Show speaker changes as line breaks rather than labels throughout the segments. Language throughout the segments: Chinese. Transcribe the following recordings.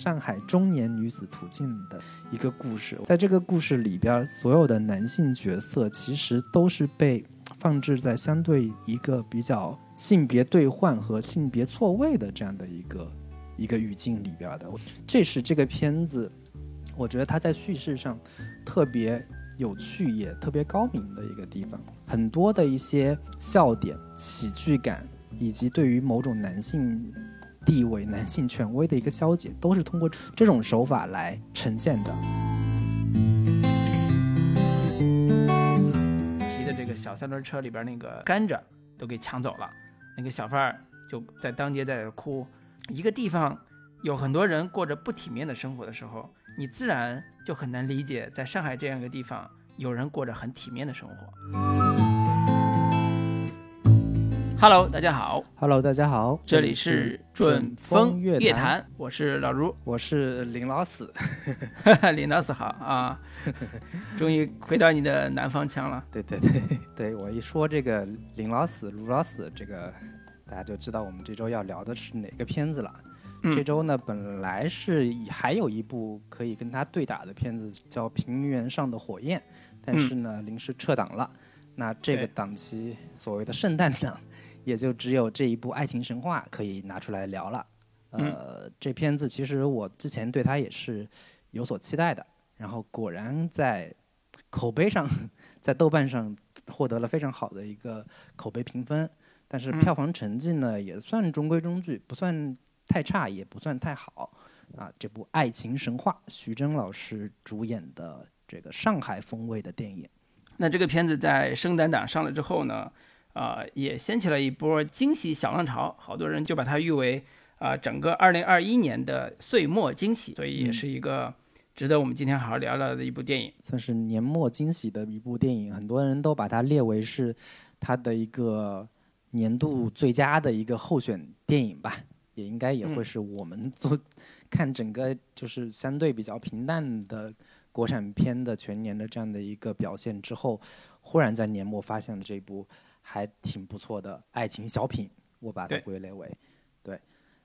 上海中年女子途径的一个故事。在这个故事里边，所有的男性角色其实都是被放置在相对一个比较性别兑换和性别错位的这样的一个一个语境里边的。这是这个片子，我觉得它在叙事上特别有趣也特别高明的一个地方。很多的一些笑点、喜剧感，以及对于某种男性。地位、男性权威的一个消解，都是通过这种手法来呈现的。
骑的这个小三轮车里边那个甘蔗都给抢走了，那个小贩儿就在当街在这哭。一个地方有很多人过着不体面的生活的时候，你自然就很难理解，在上海这样一个地方，有人过着很体面的生活。Hello，大家好。
Hello，大家好。
这里是准风
乐
坛，我是老卢，
我是林老死。
林老死好啊！终于回到你的南方腔了。
对对对对，我一说这个林老死、卢老死，这个大家就知道我们这周要聊的是哪个片子了。这周呢，本来是还有一部可以跟他对打的片子，叫《平原上的火焰》，但是呢，临时撤档了。那这个档期，所谓的圣诞档。也就只有这一部爱情神话可以拿出来聊了。呃，这片子其实我之前对它也是有所期待的，然后果然在口碑上，在豆瓣上获得了非常好的一个口碑评分。但是票房成绩呢，也算中规中矩，不算太差，也不算太好。啊，这部爱情神话，徐峥老师主演的这个上海风味的电影。
那这个片子在圣诞档上了之后呢？啊，也掀起了一波惊喜小浪潮，好多人就把它誉为啊整个二零二一年的岁末惊喜，所以也是一个值得我们今天好好聊聊的一部电影，
算是年末惊喜的一部电影。很多人都把它列为是它的一个年度最佳的一个候选电影吧，也应该也会是我们做 看整个就是相对比较平淡的国产片的全年的这样的一个表现之后，忽然在年末发现了这部。还挺不错的爱情小品，我把它归类为，对。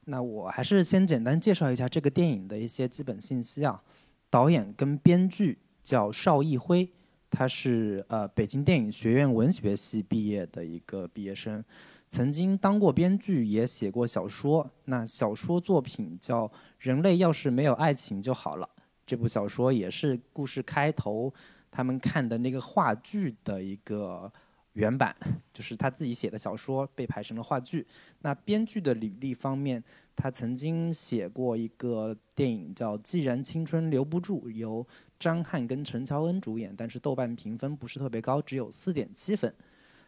那我还是先简单介绍一下这个电影的一些基本信息啊。导演跟编剧叫邵艺辉，他是呃北京电影学院文学系毕业的一个毕业生，曾经当过编剧，也写过小说。那小说作品叫《人类要是没有爱情就好了》，这部小说也是故事开头他们看的那个话剧的一个。原版就是他自己写的小说被排成了话剧。那编剧的履历方面，他曾经写过一个电影叫《既然青春留不住》，由张翰跟陈乔恩主演，但是豆瓣评分不是特别高，只有四点七分。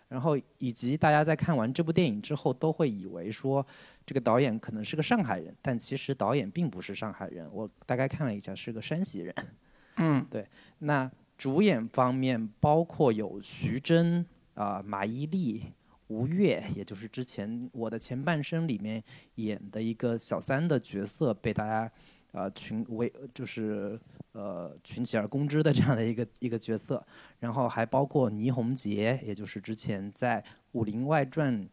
然后以及大家在看完这部电影之后，都会以为说这个导演可能是个上海人，但其实导演并不是上海人，我大概看了一下，是个山西人。
嗯，
对。那主演方面包括有徐峥。啊，马伊琍、吴越，也就是之前《我的前半生》里面演的一个小三的角色，被大家呃群为就是呃群起而攻之的这样的一个一个角色。然后还包括倪虹洁，也就是之前在《武林外传》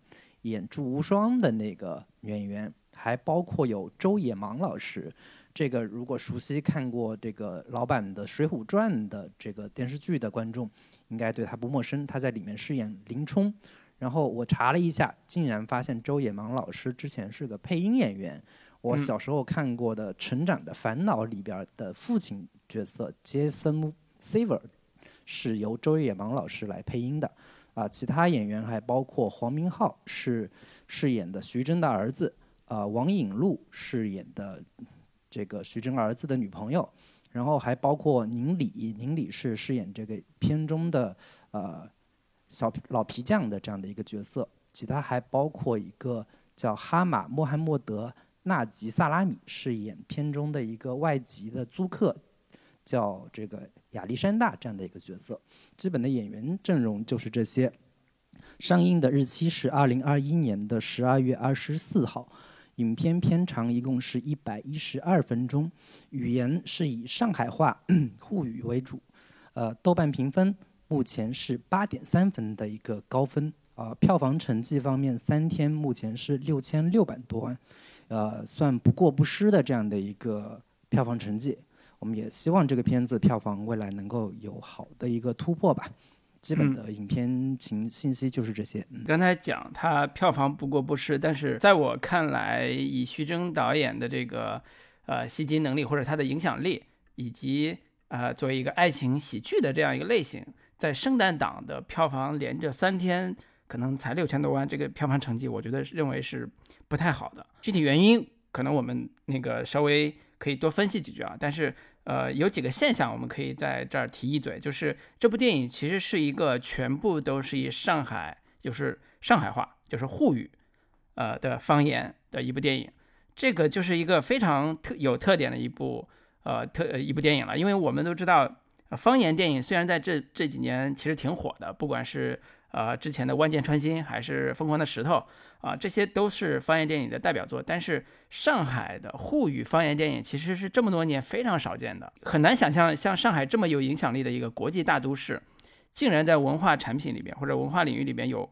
演祝无双的那个演员，还包括有周野芒老师。这个如果熟悉看过这个老版的《水浒传》的这个电视剧的观众，应该对他不陌生。他在里面饰演林冲。然后我查了一下，竟然发现周野芒老师之前是个配音演员。我小时候看过的《成长的烦恼》里边的父亲角色 Jason Sever 是由周野芒老师来配音的。啊，其他演员还包括黄明昊是饰演的徐峥的儿子，啊，王颖璐饰演的。这个徐峥儿子的女朋友，然后还包括宁理，宁理是饰演这个片中的呃小老皮匠的这样的一个角色，其他还包括一个叫哈马穆罕默德纳吉萨拉米饰演片中的一个外籍的租客，叫这个亚历山大这样的一个角色，基本的演员阵容就是这些。上映的日期是二零二一年的十二月二十四号。影片片长一共是一百一十二分钟，语言是以上海话 沪语为主，呃，豆瓣评分目前是八点三分的一个高分，啊，票房成绩方面三天目前是六千六百多万，呃，算不过不失的这样的一个票房成绩。我们也希望这个片子票房未来能够有好的一个突破吧。基本的影片情信息就是这些。
刚才讲它票房不过不失，但是在我看来，以徐峥导演的这个呃吸金能力或者他的影响力，以及呃作为一个爱情喜剧的这样一个类型，在圣诞档的票房连着三天可能才六千多万，这个票房成绩，我觉得认为是不太好的。具体原因可能我们那个稍微可以多分析几句啊，但是。呃，有几个现象我们可以在这儿提一嘴，就是这部电影其实是一个全部都是以上海，就是上海话，就是沪语，呃的方言的一部电影，这个就是一个非常特有特点的一部呃特一部电影了，因为我们都知道，方言电影虽然在这这几年其实挺火的，不管是呃之前的《万箭穿心》还是《疯狂的石头》。啊，这些都是方言电影的代表作，但是上海的沪语方言电影其实是这么多年非常少见的，很难想象像上海这么有影响力的一个国际大都市，竟然在文化产品里边或者文化领域里边有，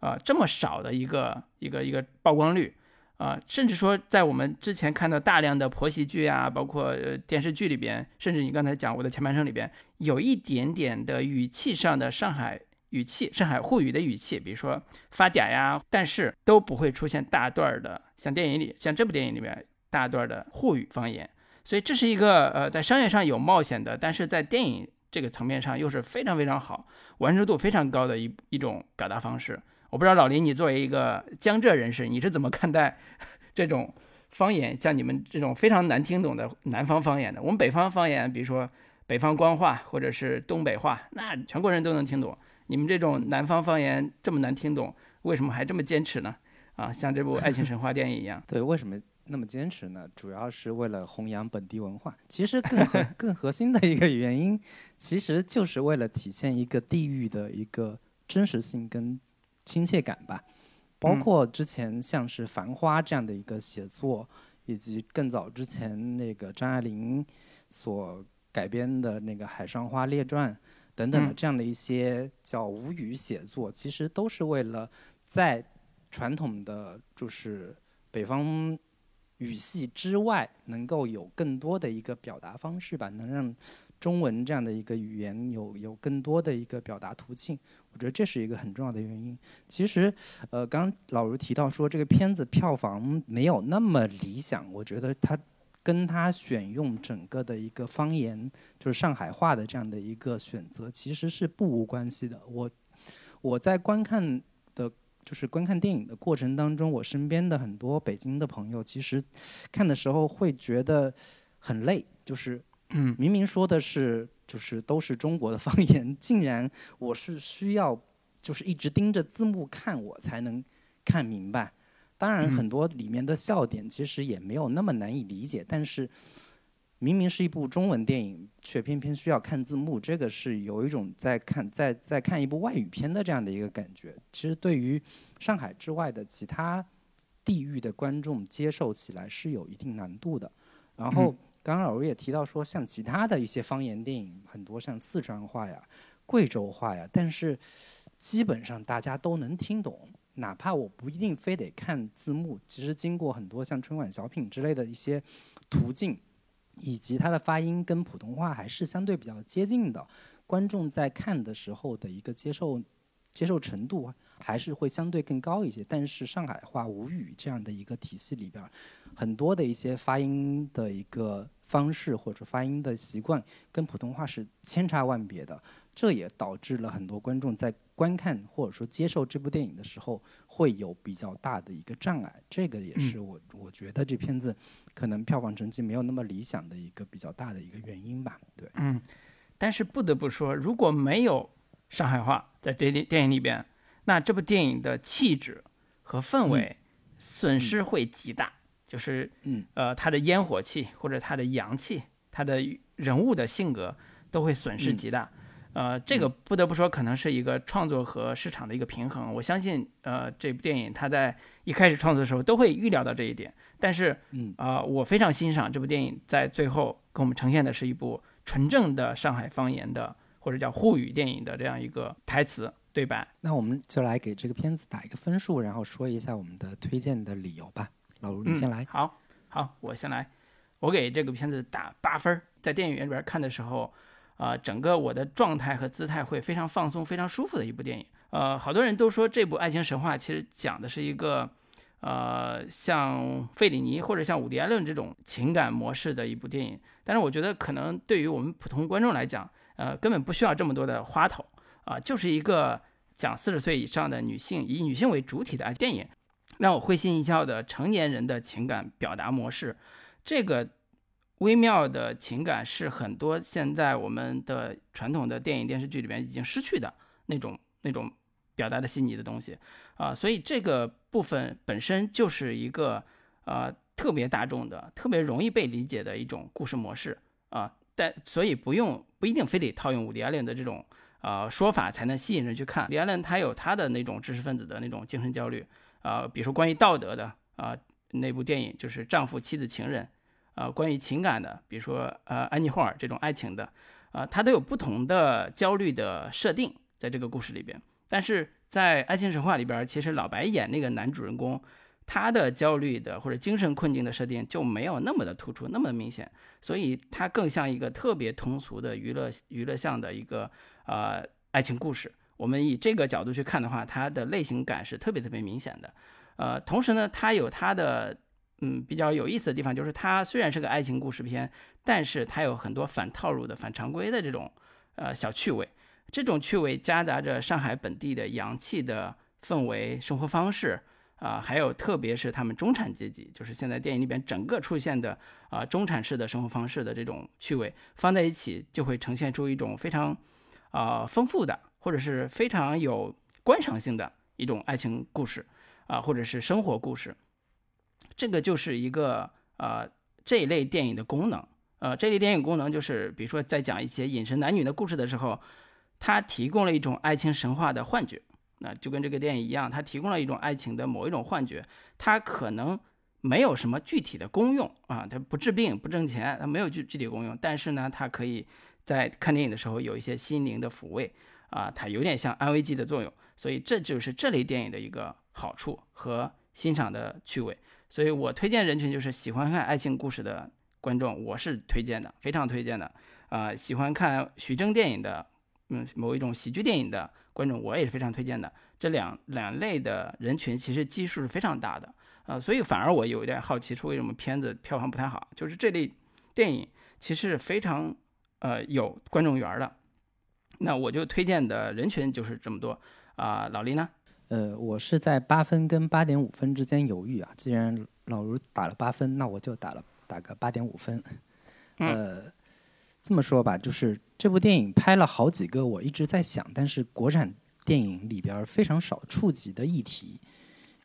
啊这么少的一个一个一个曝光率，啊，甚至说在我们之前看到大量的婆媳剧啊，包括电视剧里边，甚至你刚才讲我的前半生里边，有一点点的语气上的上海。语气，上海沪语的语气，比如说发嗲呀，但是都不会出现大段的，像电影里，像这部电影里面大段的沪语方言。所以这是一个呃，在商业上有冒险的，但是在电影这个层面上又是非常非常好，完成度非常高的一一种表达方式。我不知道老林，你作为一个江浙人士，你是怎么看待这种方言？像你们这种非常难听懂的南方方言的，我们北方方言，比如说北方官话或者是东北话，那全国人都能听懂。你们这种南方方言这么难听懂，为什么还这么坚持呢？啊，像这部 爱情神话电影一样。
对，为什么那么坚持呢？主要是为了弘扬本地文化。其实更核 更核心的一个原因，其实就是为了体现一个地域的一个真实性跟亲切感吧。包括之前像是《繁花》这样的一个写作，以及更早之前那个张爱玲所改编的那个《海上花列传》。等等的这样的一些叫无语写作，其实都是为了在传统的就是北方语系之外，能够有更多的一个表达方式吧，能让中文这样的一个语言有有更多的一个表达途径。我觉得这是一个很重要的原因。其实，呃，刚老卢提到说这个片子票房没有那么理想，我觉得他。跟他选用整个的一个方言，就是上海话的这样的一个选择，其实是不无关系的。我我在观看的，就是观看电影的过程当中，我身边的很多北京的朋友，其实看的时候会觉得很累，就是嗯，明明说的是就是都是中国的方言，竟然我是需要就是一直盯着字幕看，我才能看明白。当然，很多里面的笑点其实也没有那么难以理解，但是明明是一部中文电影，却偏偏需要看字幕，这个是有一种在看在在看一部外语片的这样的一个感觉。其实对于上海之外的其他地域的观众接受起来是有一定难度的。然后刚刚老师也提到说，像其他的一些方言电影，很多像四川话呀、贵州话呀，但是基本上大家都能听懂。哪怕我不一定非得看字幕，其实经过很多像春晚小品之类的一些途径，以及它的发音跟普通话还是相对比较接近的，观众在看的时候的一个接受接受程度还是会相对更高一些。但是上海话吴语这样的一个体系里边，很多的一些发音的一个方式或者发音的习惯跟普通话是千差万别的。这也导致了很多观众在观看或者说接受这部电影的时候，会有比较大的一个障碍。这个也是我我觉得这片子可能票房成绩没有那么理想的一个比较大的一个原因吧。对，
嗯，但是不得不说，如果没有上海话在这电电影里边，那这部电影的气质和氛围损失会极大。就是，
嗯，
呃，它的烟火气或者它的阳气，它的人物的性格都会损失极大。呃，这个不得不说，可能是一个创作和市场的一个平衡。我相信，呃，这部电影它在一开始创作的时候都会预料到这一点。但是，
嗯，
啊，我非常欣赏这部电影在最后给我们呈现的是一部纯正的上海方言的或者叫沪语电影的这样一个台词对白。
那我们就来给这个片子打一个分数，然后说一下我们的推荐的理由吧。老卢，你先来。
好，好，我先来。我给这个片子打八分，在电影院里边看的时候，啊，整个我的状态和姿态会非常放松、非常舒服的一部电影。呃，好多人都说这部《爱情神话》其实讲的是一个，呃，像费里尼或者像伍迪·艾伦这种情感模式的一部电影。但是我觉得可能对于我们普通观众来讲，呃，根本不需要这么多的花头啊，就是一个讲四十岁以上的女性以女性为主体的电影，让我会心一笑的成年人的情感表达模式。这个微妙的情感是很多现在我们的传统的电影电视剧里面已经失去的那种那种表达的细腻的东西啊，所以这个部分本身就是一个呃特别大众的、特别容易被理解的一种故事模式啊，但所以不用不一定非得套用伍迪·艾伦的这种呃说法才能吸引人去看。伍迪·艾伦他有他的那种知识分子的那种精神焦虑啊，比如说关于道德的啊那部电影就是《丈夫、妻子、情人》。呃，关于情感的，比如说呃，安妮霍尔这种爱情的，啊，它都有不同的焦虑的设定在这个故事里边。但是在《爱情神话》里边，其实老白演那个男主人公，他的焦虑的或者精神困境的设定就没有那么的突出，那么明显，所以它更像一个特别通俗的娱乐娱乐向的一个呃爱情故事。我们以这个角度去看的话，它的类型感是特别特别明显的。呃，同时呢，它有它的。嗯，比较有意思的地方就是，它虽然是个爱情故事片，但是它有很多反套路的、反常规的这种呃小趣味。这种趣味夹杂着上海本地的洋气的氛围、生活方式啊，还有特别是他们中产阶级，就是现在电影里边整个出现的啊中产式的生活方式的这种趣味放在一起，就会呈现出一种非常啊丰富的，或者是非常有观赏性的一种爱情故事啊，或者是生活故事。这个就是一个呃这一类电影的功能，呃这类电影功能就是，比如说在讲一些隐身男女的故事的时候，它提供了一种爱情神话的幻觉，那就跟这个电影一样，它提供了一种爱情的某一种幻觉，它可能没有什么具体的功用啊，它不治病不挣钱，它没有具具体功用，但是呢，它可以在看电影的时候有一些心灵的抚慰啊，它有点像安慰剂的作用，所以这就是这类电影的一个好处和欣赏的趣味。所以我推荐人群就是喜欢看爱情故事的观众，我是推荐的，非常推荐的。啊，喜欢看徐峥电影的，嗯，某一种喜剧电影的观众，我也是非常推荐的。这两两类的人群其实基数是非常大的，啊，所以反而我有一点好奇，说为什么片子票房不太好？就是这类电影其实非常呃有观众缘的。那我就推荐的人群就是这么多啊，老李呢？
呃，我是在八分跟八点五分之间犹豫啊。既然老卢打了八分，那我就打了打个八点五分。呃，这么说吧，就是这部电影拍了好几个我一直在想，但是国产电影里边非常少触及的议题，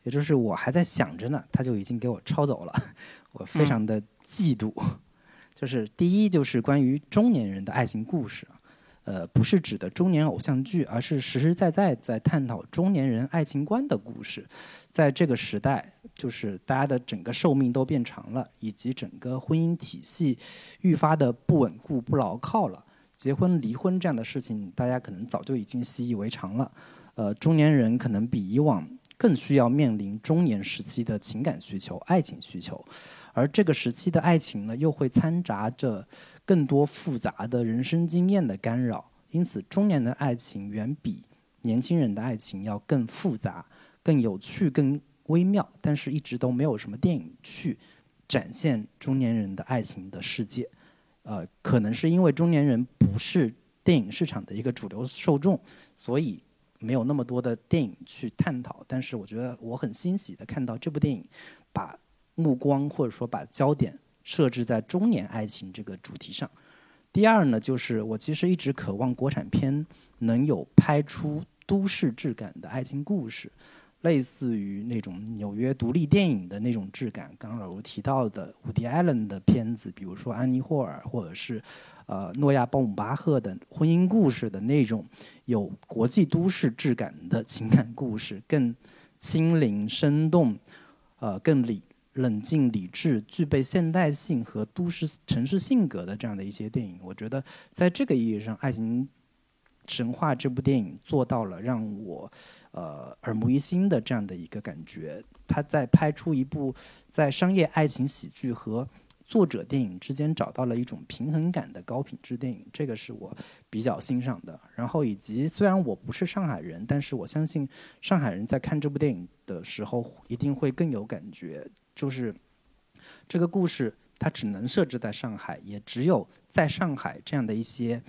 也就是我还在想着呢，他就已经给我抄走了，我非常的嫉妒。就是第一，就是关于中年人的爱情故事。呃，不是指的中年偶像剧，而是实实在在在探讨中年人爱情观的故事。在这个时代，就是大家的整个寿命都变长了，以及整个婚姻体系愈发的不稳固、不牢靠了。结婚、离婚这样的事情，大家可能早就已经习以为常了。呃，中年人可能比以往更需要面临中年时期的情感需求、爱情需求，而这个时期的爱情呢，又会掺杂着。更多复杂的人生经验的干扰，因此中年的爱情远比年轻人的爱情要更复杂、更有趣、更微妙。但是，一直都没有什么电影去展现中年人的爱情的世界。呃，可能是因为中年人不是电影市场的一个主流受众，所以没有那么多的电影去探讨。但是，我觉得我很欣喜的看到这部电影把目光或者说把焦点。设置在中年爱情这个主题上。第二呢，就是我其实一直渴望国产片能有拍出都市质感的爱情故事，类似于那种纽约独立电影的那种质感。刚刚老吴提到的伍迪·艾伦的片子，比如说《安妮·霍尔》，或者是呃诺亚·鲍姆巴赫的婚姻故事的那种有国际都市质感的情感故事，更轻灵生动，呃，更理。冷静、理智、具备现代性和都市城市性格的这样的一些电影，我觉得在这个意义上，《爱情神话》这部电影做到了让我呃耳目一新的这样的一个感觉。他在拍出一部在商业爱情喜剧和作者电影之间找到了一种平衡感的高品质电影，这个是我比较欣赏的。然后以及虽然我不是上海人，但是我相信上海人在看这部电影的时候一定会更有感觉。就是这个故事它只能设置在上海，也只有在上海这样的一些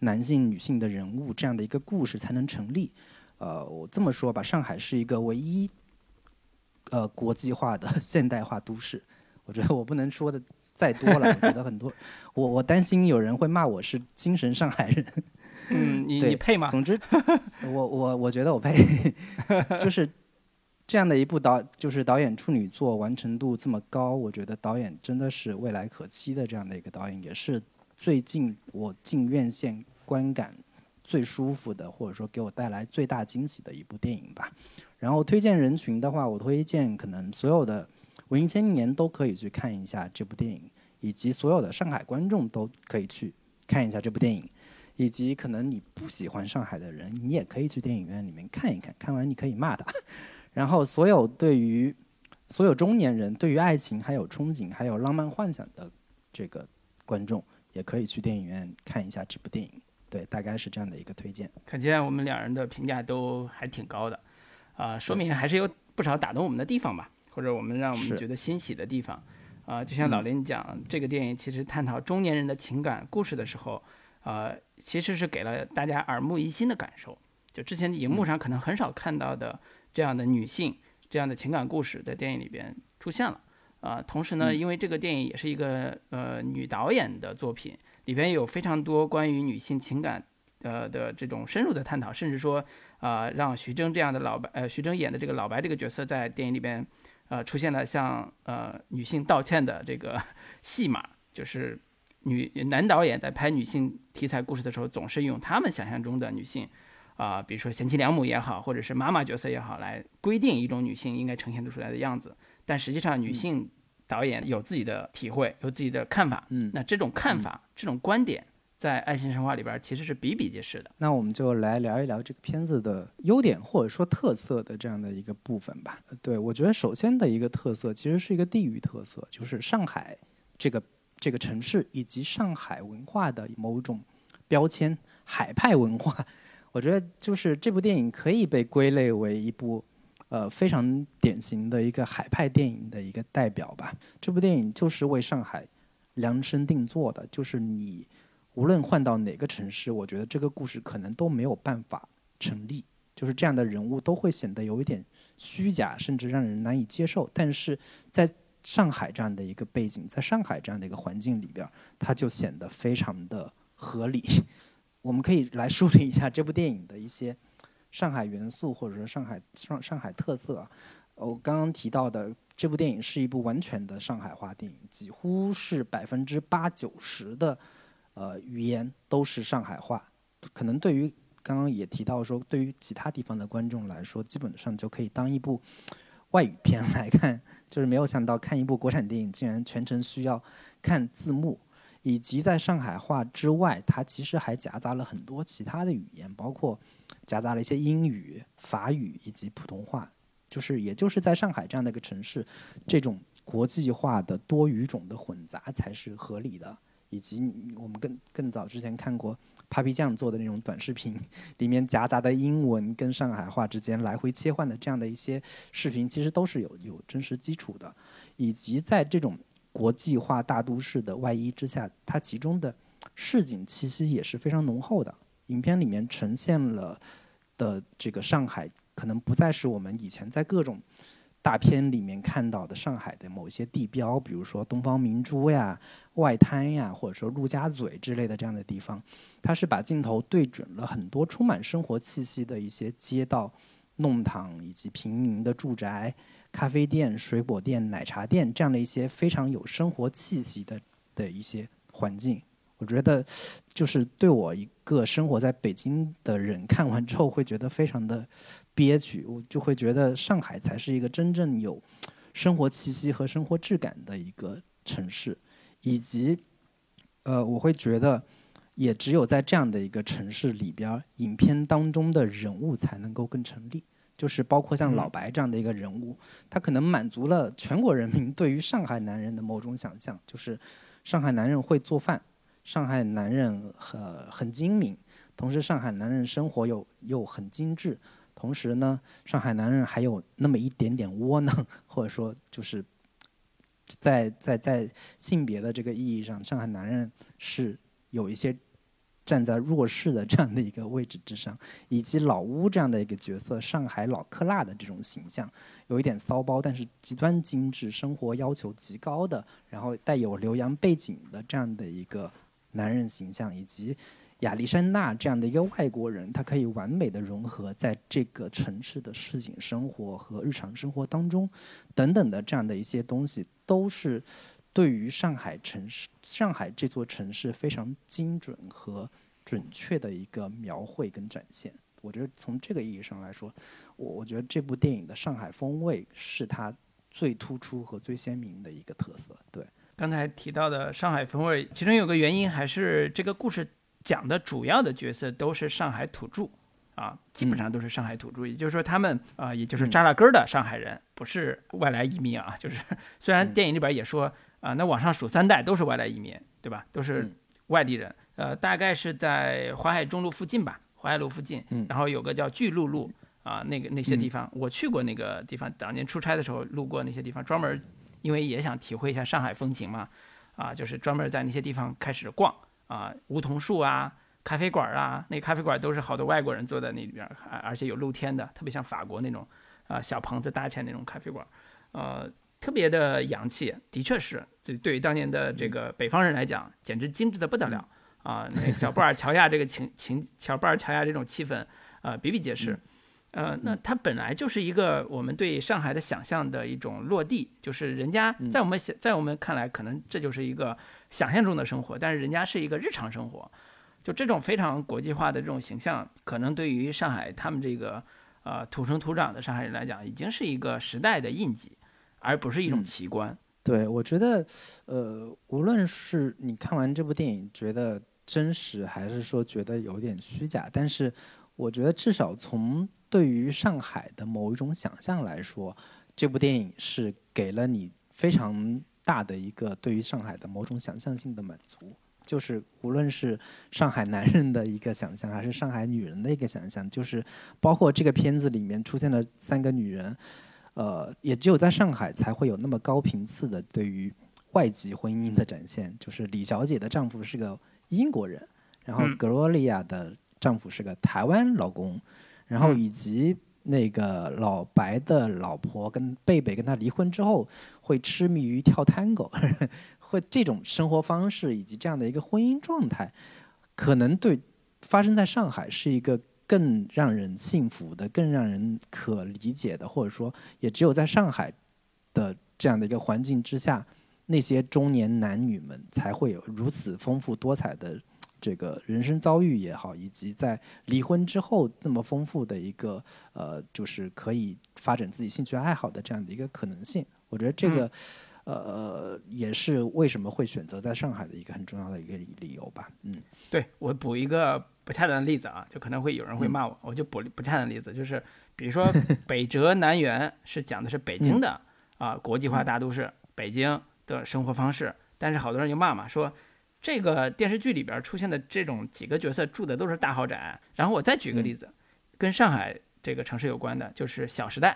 男性、女性的人物这样的一个故事才能成立。呃，我这么说吧，上海是一个唯一呃国际化的 现代化都市。我觉得我不能说的。再多了，我觉得很多，我我担心有人会骂我是精神上海人。
嗯，你 你配吗？
总之，我我我觉得我配，就是这样的一部导，就是导演处女作完成度这么高，我觉得导演真的是未来可期的这样的一个导演，也是最近我进院线观感最舒服的，或者说给我带来最大惊喜的一部电影吧。然后推荐人群的话，我推荐可能所有的。文艺青年都可以去看一下这部电影，以及所有的上海观众都可以去看一下这部电影，以及可能你不喜欢上海的人，你也可以去电影院里面看一看，看完你可以骂他。然后，所有对于所有中年人对于爱情还有憧憬还有浪漫幻想的这个观众，也可以去电影院看一下这部电影。对，大概是这样的一个推荐。
可见我们两人的评价都还挺高的，啊，说明还是有不少打动我们的地方吧。或者我们让我们觉得欣喜的地方，啊，就像老林讲，这个电影其实探讨中年人的情感故事的时候，呃，其实是给了大家耳目一新的感受。就之前荧幕上可能很少看到的这样的女性这样的情感故事，在电影里边出现了。啊，同时呢，因为这个电影也是一个呃女导演的作品，里边有非常多关于女性情感呃的这种深入的探讨，甚至说啊，让徐峥这样的老白呃徐峥演的这个老白这个角色在电影里边。呃，出现了向呃女性道歉的这个 戏码，就是女男导演在拍女性题材故事的时候，总是用他们想象中的女性，啊，比如说贤妻良母也好，或者是妈妈角色也好，来规定一种女性应该呈现出来的样子。但实际上，女性导演有自己的体会，有自己的看法。
嗯，
那这种看法，这种观点。在爱情神话里边，其实是比比皆是的。
那我们就来聊一聊这个片子的优点或者说特色的这样的一个部分吧。对我觉得，首先的一个特色其实是一个地域特色，就是上海这个这个城市以及上海文化的某种标签——海派文化。我觉得，就是这部电影可以被归类为一部呃非常典型的一个海派电影的一个代表吧。这部电影就是为上海量身定做的，就是你。无论换到哪个城市，我觉得这个故事可能都没有办法成立。就是这样的人物都会显得有一点虚假，甚至让人难以接受。但是在上海这样的一个背景，在上海这样的一个环境里边，它就显得非常的合理。我们可以来梳理一下这部电影的一些上海元素，或者说上海上上海特色。啊我刚刚提到的这部电影是一部完全的上海话电影，几乎是百分之八九十的。呃，语言都是上海话，可能对于刚刚也提到说，对于其他地方的观众来说，基本上就可以当一部外语片来看。就是没有想到看一部国产电影，竟然全程需要看字幕，以及在上海话之外，它其实还夹杂了很多其他的语言，包括夹杂了一些英语、法语以及普通话。就是也就是在上海这样的一个城市，这种国际化的多语种的混杂才是合理的。以及我们更更早之前看过 Papi 酱做的那种短视频，里面夹杂的英文跟上海话之间来回切换的这样的一些视频，其实都是有有真实基础的。以及在这种国际化大都市的外衣之下，它其中的市井气息也是非常浓厚的。影片里面呈现了的这个上海，可能不再是我们以前在各种。大片里面看到的上海的某些地标，比如说东方明珠呀、外滩呀，或者说陆家嘴之类的这样的地方，它是把镜头对准了很多充满生活气息的一些街道、弄堂以及平民的住宅、咖啡店、水果店、奶茶店这样的一些非常有生活气息的的一些环境。我觉得，就是对我一个生活在北京的人看完之后，会觉得非常的憋屈。我就会觉得上海才是一个真正有生活气息和生活质感的一个城市，以及，呃，我会觉得也只有在这样的一个城市里边，影片当中的人物才能够更成立。就是包括像老白这样的一个人物，他可能满足了全国人民对于上海男人的某种想象，就是上海男人会做饭，上海男人很很精明，同时上海男人生活又又很精致，同时呢，上海男人还有那么一点点窝囊，或者说就是在在在性别的这个意义上，上海男人是有一些。站在弱势的这样的一个位置之上，以及老乌这样的一个角色，上海老克辣的这种形象，有一点骚包，但是极端精致，生活要求极高的，然后带有留洋背景的这样的一个男人形象，以及亚历山大这样的一个外国人，他可以完美的融合在这个城市的市井生活和日常生活当中，等等的这样的一些东西，都是。对于上海城市，上海这座城市非常精准和准确的一个描绘跟展现，我觉得从这个意义上来说，我我觉得这部电影的上海风味是它最突出和最鲜明的一个特色。对，
刚才提到的上海风味，其中有个原因还是这个故事讲的主要的角色都是上海土著。啊，基本上都是上海土著，也就是说他们啊，也就是扎了根儿的上海人，不是外来移民啊。就是 虽然电影里边也说啊，那往上数三代都是外来移民，对吧？都是外地人。呃，大概是在淮海中路附近吧，淮海路附近。然后有个叫巨鹿路啊，那个那些地方，我去过那个地方，当年出差的时候路过那些地方，专门因为也想体会一下上海风情嘛，啊，就是专门在那些地方开始逛啊，梧桐树啊。咖啡馆啊，那咖啡馆都是好多外国人坐在那里边，而而且有露天的，特别像法国那种啊小棚子搭起来那种咖啡馆，呃，特别的洋气，的确是，这对于当年的这个北方人来讲，简直精致的不得了啊！那小布尔乔亚这个情情，小布尔乔亚这种气氛啊，比比皆是。呃，那它本来就是一个我们对上海的想象的一种落地，就是人家在我们想，在我们看来，可能这就是一个想象中的生活，但是人家是一个日常生活。就这种非常国际化的这种形象，可能对于上海他们这个呃土生土长的上海人来讲，已经是一个时代的印记，而不是一种奇观。
对，我觉得，呃，无论是你看完这部电影觉得真实，还是说觉得有点虚假，但是我觉得至少从对于上海的某一种想象来说，这部电影是给了你非常大的一个对于上海的某种想象性的满足。就是无论是上海男人的一个想象，还是上海女人的一个想象，就是包括这个片子里面出现的三个女人，呃，也只有在上海才会有那么高频次的对于外籍婚姻的展现。就是李小姐的丈夫是个英国人，然后格罗利亚的丈夫是个台湾老公，然后以及那个老白的老婆跟贝贝跟他离婚之后，会痴迷于跳探戈。会这种生活方式以及这样的一个婚姻状态，可能对发生在上海是一个更让人幸福的、更让人可理解的，或者说，也只有在上海的这样的一个环境之下，那些中年男女们才会有如此丰富多彩的这个人生遭遇也好，以及在离婚之后那么丰富的一个呃，就是可以发展自己兴趣爱好的这样的一个可能性。我觉得这个。呃，也是为什么会选择在上海的一个很重要的一个理由吧。嗯，
对我补一个不恰当的例子啊，就可能会有人会骂我，我就补不恰当的例子，就是比如说 北辙南辕是讲的是北京的啊国际化大都市，北京的生活方式，但是好多人就骂嘛，说这个电视剧里边出现的这种几个角色住的都是大豪宅。然后我再举个例子，跟上海这个城市有关的，就是《小时代》，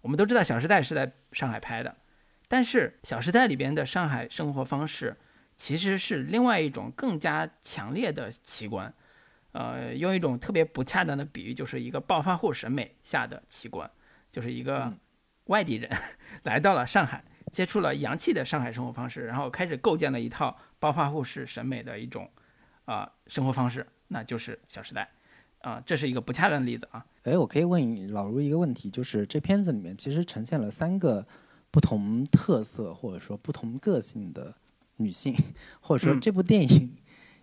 我们都知道《小时代》是在上海拍的。但是《小时代》里边的上海生活方式，其实是另外一种更加强烈的奇观。呃，用一种特别不恰当的比喻，就是一个暴发户审美下的奇观，就是一个外地人 来到了上海，接触了洋气的上海生活方式，然后开始构建了一套暴发户式审美的一种啊生活方式，那就是《小时代》啊，这是一个不恰当的例子啊。
哎，我可以问老卢一个问题，就是这片子里面其实呈现了三个。不同特色或者说不同个性的女性，或者说这部电影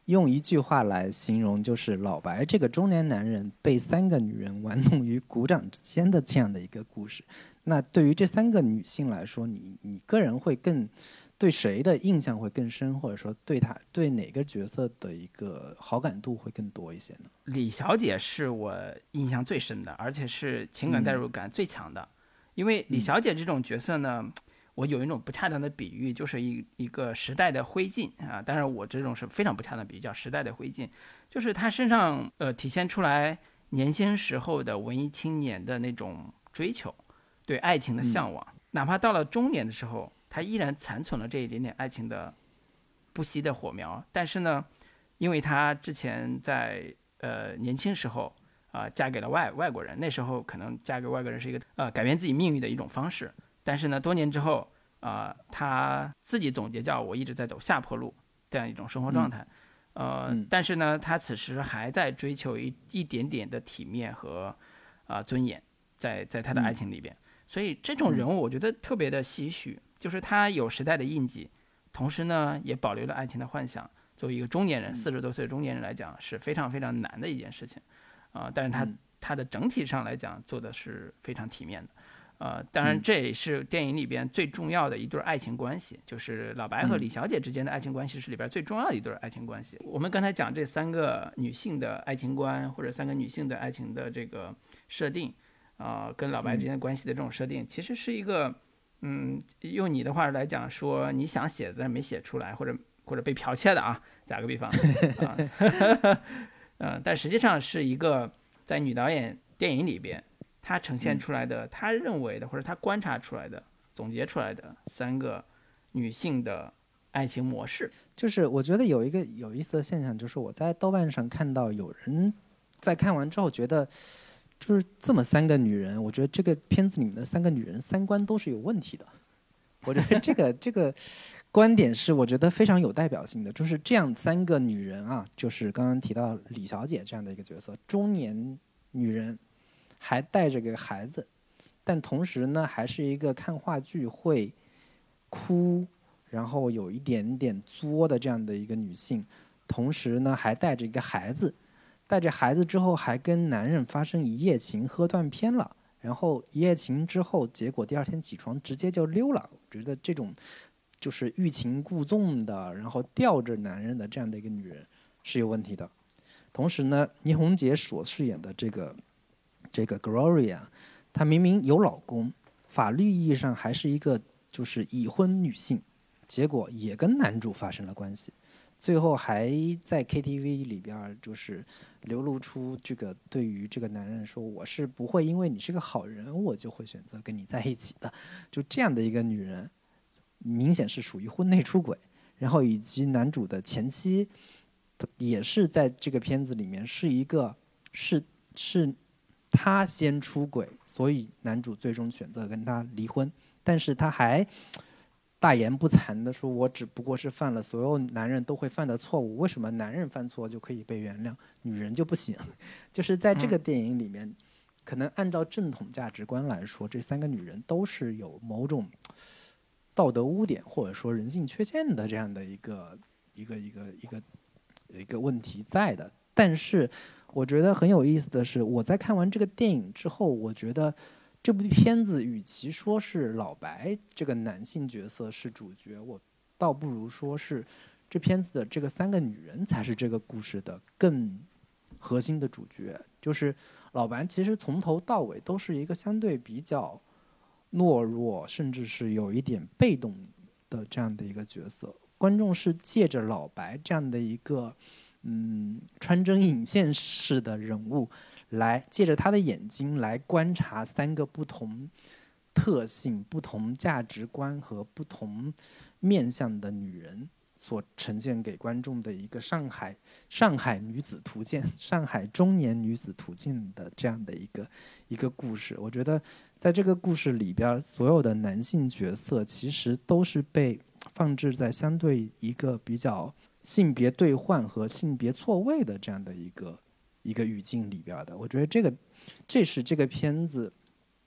用一句话来形容，就是老白这个中年男人被三个女人玩弄于股掌之间的这样的一个故事。那对于这三个女性来说，你你个人会更对谁的印象会更深，或者说对她对哪个角色的一个好感度会更多一些呢？
李小姐是我印象最深的，而且是情感代入感最强的。因为李小姐这种角色呢，我有一种不恰当的比喻，就是一一个时代的灰烬啊。当然，我这种是非常不恰当的比喻，叫时代的灰烬，就是他身上呃体现出来年轻时候的文艺青年的那种追求，对爱情的向往，哪怕到了中年的时候。他依然残存了这一点点爱情的不息的火苗，但是呢，因为他之前在呃年轻时候啊嫁给了外外国人，那时候可能嫁给外国人是一个呃改变自己命运的一种方式，但是呢，多年之后啊，他自己总结叫我一直在走下坡路这样一种生活状态，呃，但是呢，他此时还在追求一一点点的体面和啊尊严，在在他的爱情里边，所以这种人物我觉得特别的唏嘘。就是他有时代的印记，同时呢，也保留了爱情的幻想。作为一个中年人，四十多岁的中年人来讲，是非常非常难的一件事情，啊，但是他他的整体上来讲做的是非常体面的，呃，当然这也是电影里边最重要的一对爱情关系，就是老白和李小姐之间的爱情关系是里边最重要的一对爱情关系。我们刚才讲这三个女性的爱情观，或者三个女性的爱情的这个设定，啊，跟老白之间关系的这种设定，其实是一个。嗯，用你的话来讲，说你想写但是没写出来，或者或者被剽窃的啊，打个比方，啊，嗯，但实际上是一个在女导演电影里边，她呈现出来的，他认为的或者他观察出来的、总结出来的三个女性的爱情模式。
就是我觉得有一个有意思的现象，就是我在豆瓣上看到有人在看完之后觉得。就是这么三个女人，我觉得这个片子里面的三个女人三观都是有问题的。我觉得这个 这个观点是我觉得非常有代表性的。就是这样三个女人啊，就是刚刚提到李小姐这样的一个角色，中年女人，还带着个孩子，但同时呢，还是一个看话剧会哭，然后有一点点作的这样的一个女性，同时呢，还带着一个孩子。带着孩子之后，还跟男人发生一夜情，喝断片了。然后一夜情之后，结果第二天起床直接就溜了。我觉得这种就是欲擒故纵的，然后吊着男人的这样的一个女人是有问题的。同时呢，倪虹洁所饰演的这个这个 Gloria，她明明有老公，法律意义上还是一个就是已婚女性，结果也跟男主发生了关系。最后还在 KTV 里边就是流露出这个对于这个男人说：“我是不会因为你是个好人，我就会选择跟你在一起的。”就这样的一个女人，明显是属于婚内出轨。然后以及男主的前妻，也是在这个片子里面是一个是是他先出轨，所以男主最终选择跟他离婚。但是他还。大言不惭的说：“我只不过是犯了所有男人都会犯的错误，为什么男人犯错就可以被原谅，女人就不行？”就是在这个电影里面，可能按照正统价值观来说，这三个女人都是有某种道德污点或者说人性缺陷的这样的一个一个一个一个一个问题在的。但是，我觉得很有意思的是，我在看完这个电影之后，我觉得。这部片子与其说是老白这个男性角色是主角，我倒不如说是这片子的这个三个女人才是这个故事的更核心的主角。就是老白其实从头到尾都是一个相对比较懦弱，甚至是有一点被动的这样的一个角色。观众是借着老白这样的一个嗯穿针引线式的人物。来借着他的眼睛来观察三个不同特性、不同价值观和不同面相的女人所呈现给观众的一个上海上海女子图鉴、上海中年女子图鉴的这样的一个一个故事。我觉得在这个故事里边，所有的男性角色其实都是被放置在相对一个比较性别兑换和性别错位的这样的一个。一个语境里边的，我觉得这个，这是这个片子，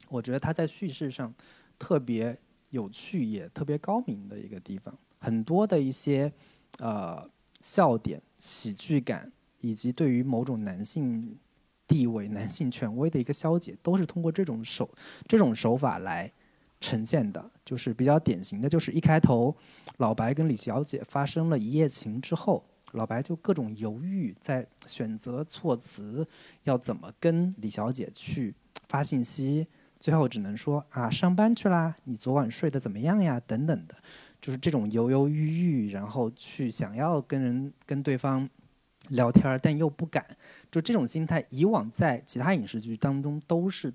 我觉得它在叙事上特别有趣也特别高明的一个地方。很多的一些呃笑点、喜剧感，以及对于某种男性地位、男性权威的一个消解，都是通过这种手这种手法来呈现的，就是比较典型的，就是一开头，老白跟李小姐发生了一夜情之后，老白就各种犹豫，在选择措辞要怎么跟李小姐去发信息，最后只能说啊上班去啦，你昨晚睡得怎么样呀？等等的，就是这种犹犹豫豫，然后去想要跟人跟对方聊天，但又不敢，就这种心态，以往在其他影视剧当中都是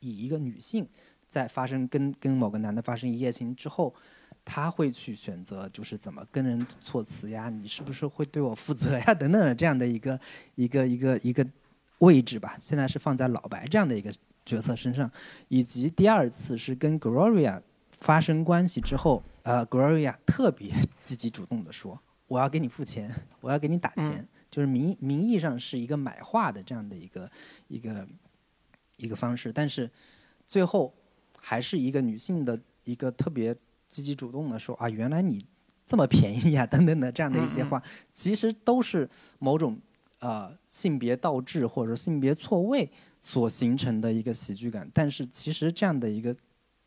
以一个女性。在发生跟跟某个男的发生一夜情之后，他会去选择就是怎么跟人措辞呀，你是不是会对我负责呀 等等的这样的一个一个一个一个位置吧。现在是放在老白这样的一个角色身上，以及第二次是跟 Gloria 发生关系之后，呃，Gloria 特别积极主动的说，我要给你付钱，我要给你打钱，就是名名义上是一个买画的这样的一个一个一个方式，但是最后。还是一个女性的一个特别积极主动的说啊，原来你这么便宜呀，等等的这样的一些话，其实都是某种呃性别倒置或者说性别错位所形成的一个喜剧感。但是其实这样的一个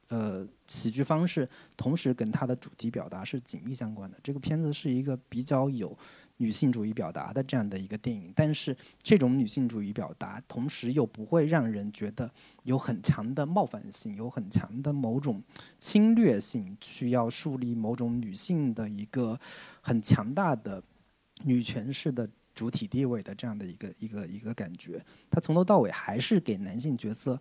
呃喜剧方式，同时跟它的主题表达是紧密相关的。这个片子是一个比较有。女性主义表达的这样的一个电影，但是这种女性主义表达，同时又不会让人觉得有很强的冒犯性，有很强的某种侵略性，需要树立某种女性的一个很强大的女权式的主体地位的这样的一个一个一个感觉。它从头到尾还是给男性角色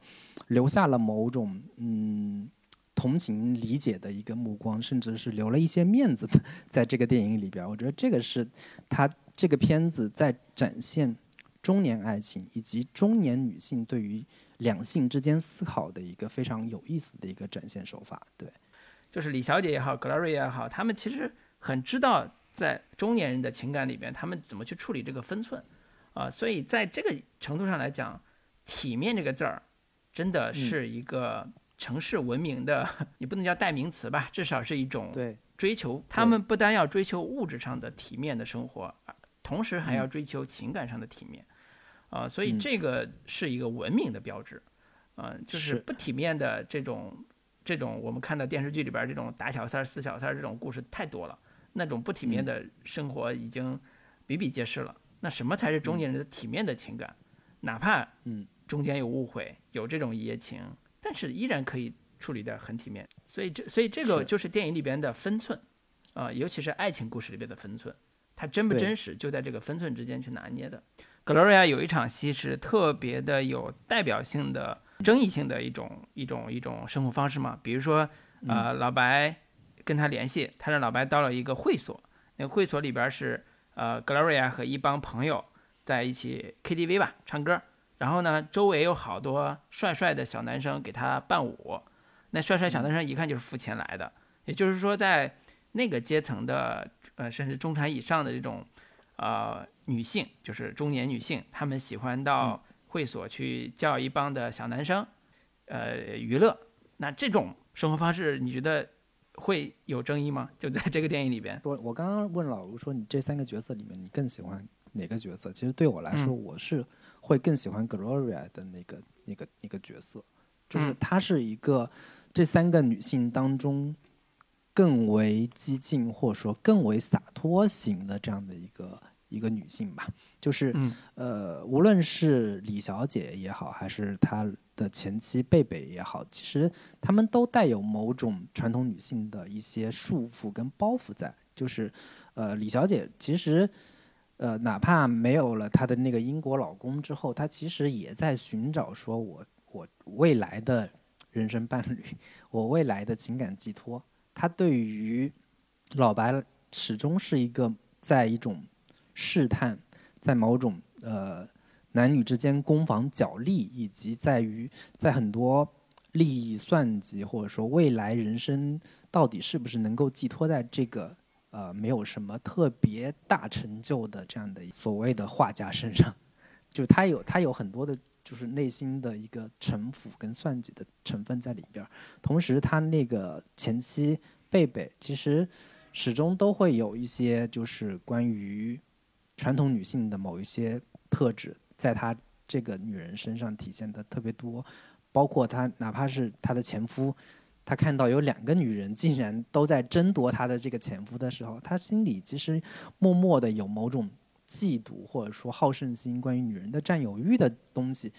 留下了某种嗯。同情理解的一个目光，甚至是留了一些面子的，在这个电影里边，我觉得这个是他这个片子在展现中年爱情以及中年女性对于两性之间思考的一个非常有意思的一个展现手法。对，
就是李小姐也好，格拉瑞也好，他们其实很知道在中年人的情感里边，他们怎么去处理这个分寸啊，所以在这个程度上来讲，体面这个字儿真的是一个。城市文明的，你不能叫代名词吧，至少是一种追求。他们不单要追求物质上的体面的生活，同时还要追求情感上的体面，啊，所以这个是一个文明的标志，啊，就是不体面的这种这种，我们看到电视剧里边这种打小三儿、撕小三儿这种故事太多了，那种不体面的生活已经比比皆是了。那什么才是中年人的体面的情感？哪怕
嗯
中间有误会，有这种一夜情。但是依然可以处理得很体面，所以这所以这个就是电影里边的分寸，啊，尤其是爱情故事里边的分寸，它真不真实就在这个分寸之间去拿捏的。Gloria 有一场戏是特别的有代表性的、争议性的一种一种一种生活方式嘛，比如说，呃，老白跟他联系，他让老白到了一个会所，那个会所里边是呃 Gloria 和一帮朋友在一起 KTV 吧唱歌。然后呢，周围有好多帅帅的小男生给他伴舞，那帅帅小男生一看就是付钱来的。也就是说，在那个阶层的，呃，甚至中产以上的这种，呃，女性，就是中年女性，她们喜欢到会所去叫一帮的小男生，呃，娱乐。那这种生活方式，你觉得会有争议吗？就在这个电影里边。
我我刚刚问老卢说，你这三个角色里面，你更喜欢哪个角色？其实对我来说，我是。会更喜欢 Gloria 的那个、那个、那个角色，就是她是一个这三个女性当中更为激进或者说更为洒脱型的这样的一个一个女性吧。就是呃，无论是李小姐也好，还是她的前妻贝贝也好，其实她们都带有某种传统女性的一些束缚跟包袱在。就是呃，李小姐其实。呃，哪怕没有了她的那个英国老公之后，她其实也在寻找说，我我未来的人生伴侣，我未来的情感寄托。她对于老白始终是一个在一种试探，在某种呃男女之间攻防角力，以及在于在很多利益算计，或者说未来人生到底是不是能够寄托在这个。呃，没有什么特别大成就的这样的所谓的画家身上，就是他有他有很多的，就是内心的一个城府跟算计的成分在里边儿。同时，他那个前妻贝贝，其实始终都会有一些就是关于传统女性的某一些特质，在他这个女人身上体现的特别多。包括他哪怕是他的前夫，他看到有两个女人竟然都在争夺他的这个前夫的时候，他心里其实默默的有某种嫉妒或者说好胜心，关于女人的占有欲的东西。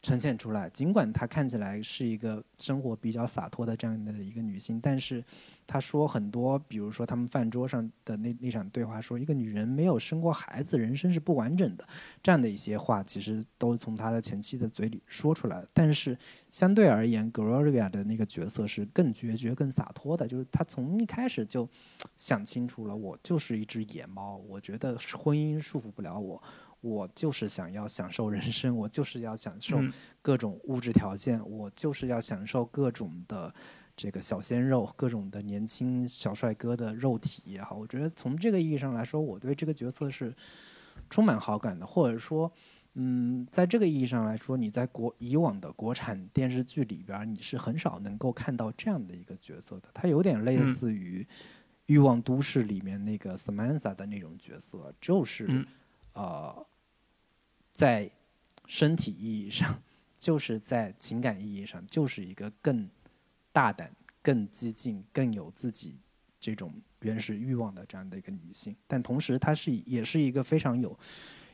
呈现出来，尽管她看起来是一个生活比较洒脱的这样的一个女性，但是她说很多，比如说他们饭桌上的那那场对话，说一个女人没有生过孩子，人生是不完整的，这样的一些话，其实都从她的前妻的嘴里说出来但是相对而言，Gloria 的那个角色是更决绝、更洒脱的，就是她从一开始就想清楚了，我就是一只野猫，我觉得婚姻束缚不了我。我就是想要享受人生，我就是要享受各种物质条件，我就是要享受各种的这个小鲜肉，各种的年轻小帅哥的肉体也好。我觉得从这个意义上来说，我对这个角色是充满好感的。或者说，嗯，在这个意义上来说，你在国以往的国产电视剧里边，你是很少能够看到这样的一个角色的。他有点类似于《欲望都市》里面那个 Samantha 的那种角色，就是呃。在身体意义上，就是在情感意义上，就是一个更大胆、更激进、更有自己这种原始欲望的这样的一个女性。但同时，她是也是一个非常有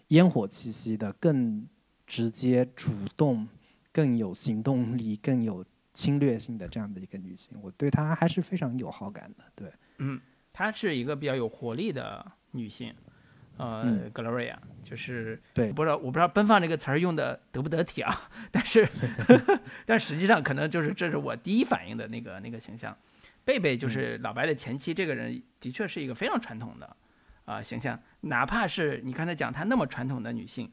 烟火气息的、更直接、主动、更有行动力、更有侵略性的这样的一个女性。我对她还是非常有好感的。对，
嗯，她是一个比较有活力的女性。呃，Gloria 就是
对，
不知道我不知道“奔放”这个词儿用的得不得体啊？但是 但实际上可能就是这是我第一反应的那个那个形象。贝贝就是老白的前妻，这个人的确是一个非常传统的啊形象。哪怕是你刚才讲她那么传统的女性，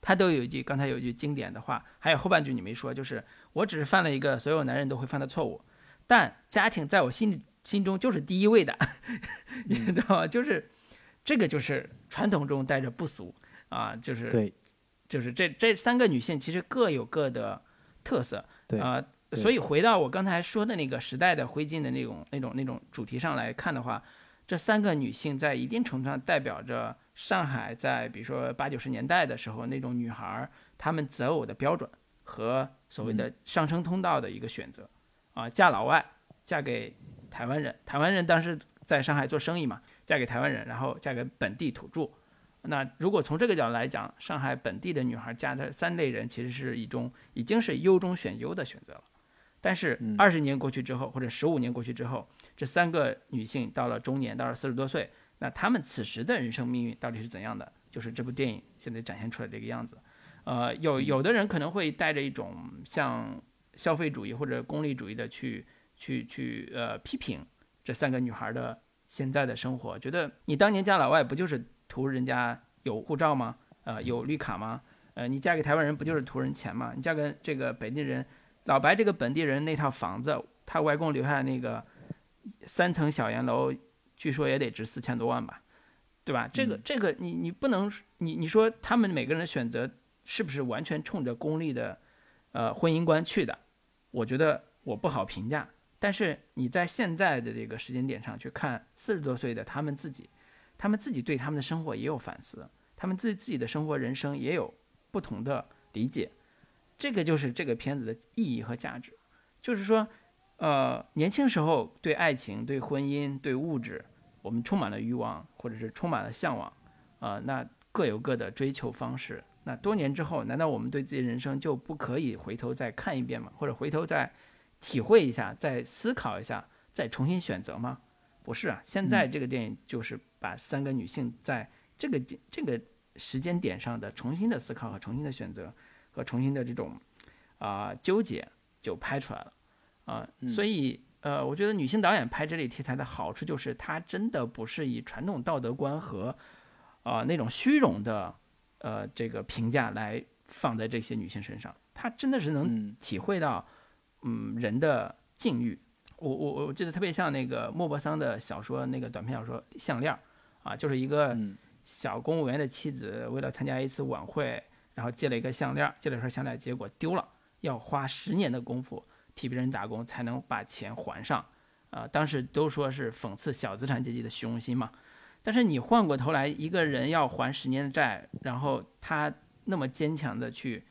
她都有一句刚才有一句经典的话，还有后半句你没说，就是我只是犯了一个所有男人都会犯的错误，但家庭在我心里心中就是第一位的，你知道吗？就是。这个就是传统中带着不俗啊，就是
对，
就是这这三个女性其实各有各的特色，
对
啊，所以回到我刚才说的那个时代的灰烬的那种那种那种主题上来看的话，这三个女性在一定程度上代表着上海在比如说八九十年代的时候那种女孩她们择偶的标准和所谓的上升通道的一个选择啊，嫁老外，嫁给台湾人，台湾人当时在上海做生意嘛。嫁给台湾人，然后嫁给本地土著。那如果从这个角度来讲，上海本地的女孩嫁的三类人，其实是一种已经是优中选优的选择了。但是二十年过去之后，或者十五年过去之后，这三个女性到了中年，到了四十多岁，那她们此时的人生命运到底是怎样的？就是这部电影现在展现出来这个样子。呃，有有的人可能会带着一种像消费主义或者功利主义的去去去呃批评这三个女孩的。现在的生活，觉得你当年嫁老外不就是图人家有护照吗？呃，有绿卡吗？呃，你嫁给台湾人不就是图人钱吗？你嫁给这个本地人，老白这个本地人那套房子，他外公留下那个三层小洋楼，据说也得值四千多万吧，对吧？这个这个你你不能你你说他们每个人的选择是不是完全冲着功利的呃婚姻观去的？我觉得我不好评价。但是你在现在的这个时间点上去看四十多岁的他们自己，他们自己对他们的生活也有反思，他们对自己的生活人生也有不同的理解，这个就是这个片子的意义和价值，就是说，呃，年轻时候对爱情、对婚姻、对物质，我们充满了欲望，或者是充满了向往，啊，那各有各的追求方式。那多年之后，难道我们对自己人生就不可以回头再看一遍吗？或者回头再？体会一下，再思考一下，再重新选择吗？不是啊，现在这个电影就是把三个女性在这个这个时间点上的重新的思考和重新的选择和重新的这种啊纠结就拍出来了啊，所以呃，我觉得女性导演拍这类题材的好处就是，她真的不是以传统道德观和啊那种虚荣的呃这个评价来放在这些女性身上，她真的是能体会到。嗯，人的境遇，我我我记得特别像那个莫泊桑的小说，那个短篇小说《项链》，啊，就是一个小公务员的妻子，为了参加一次晚会，然后借了一个项链，借了一串项链，结果丢了，要花十年的功夫替别人打工才能把钱还上，啊，当时都说是讽刺小资产阶级的虚荣心嘛。但是你换过头来，一个人要还十年的债，然后他那么坚强的去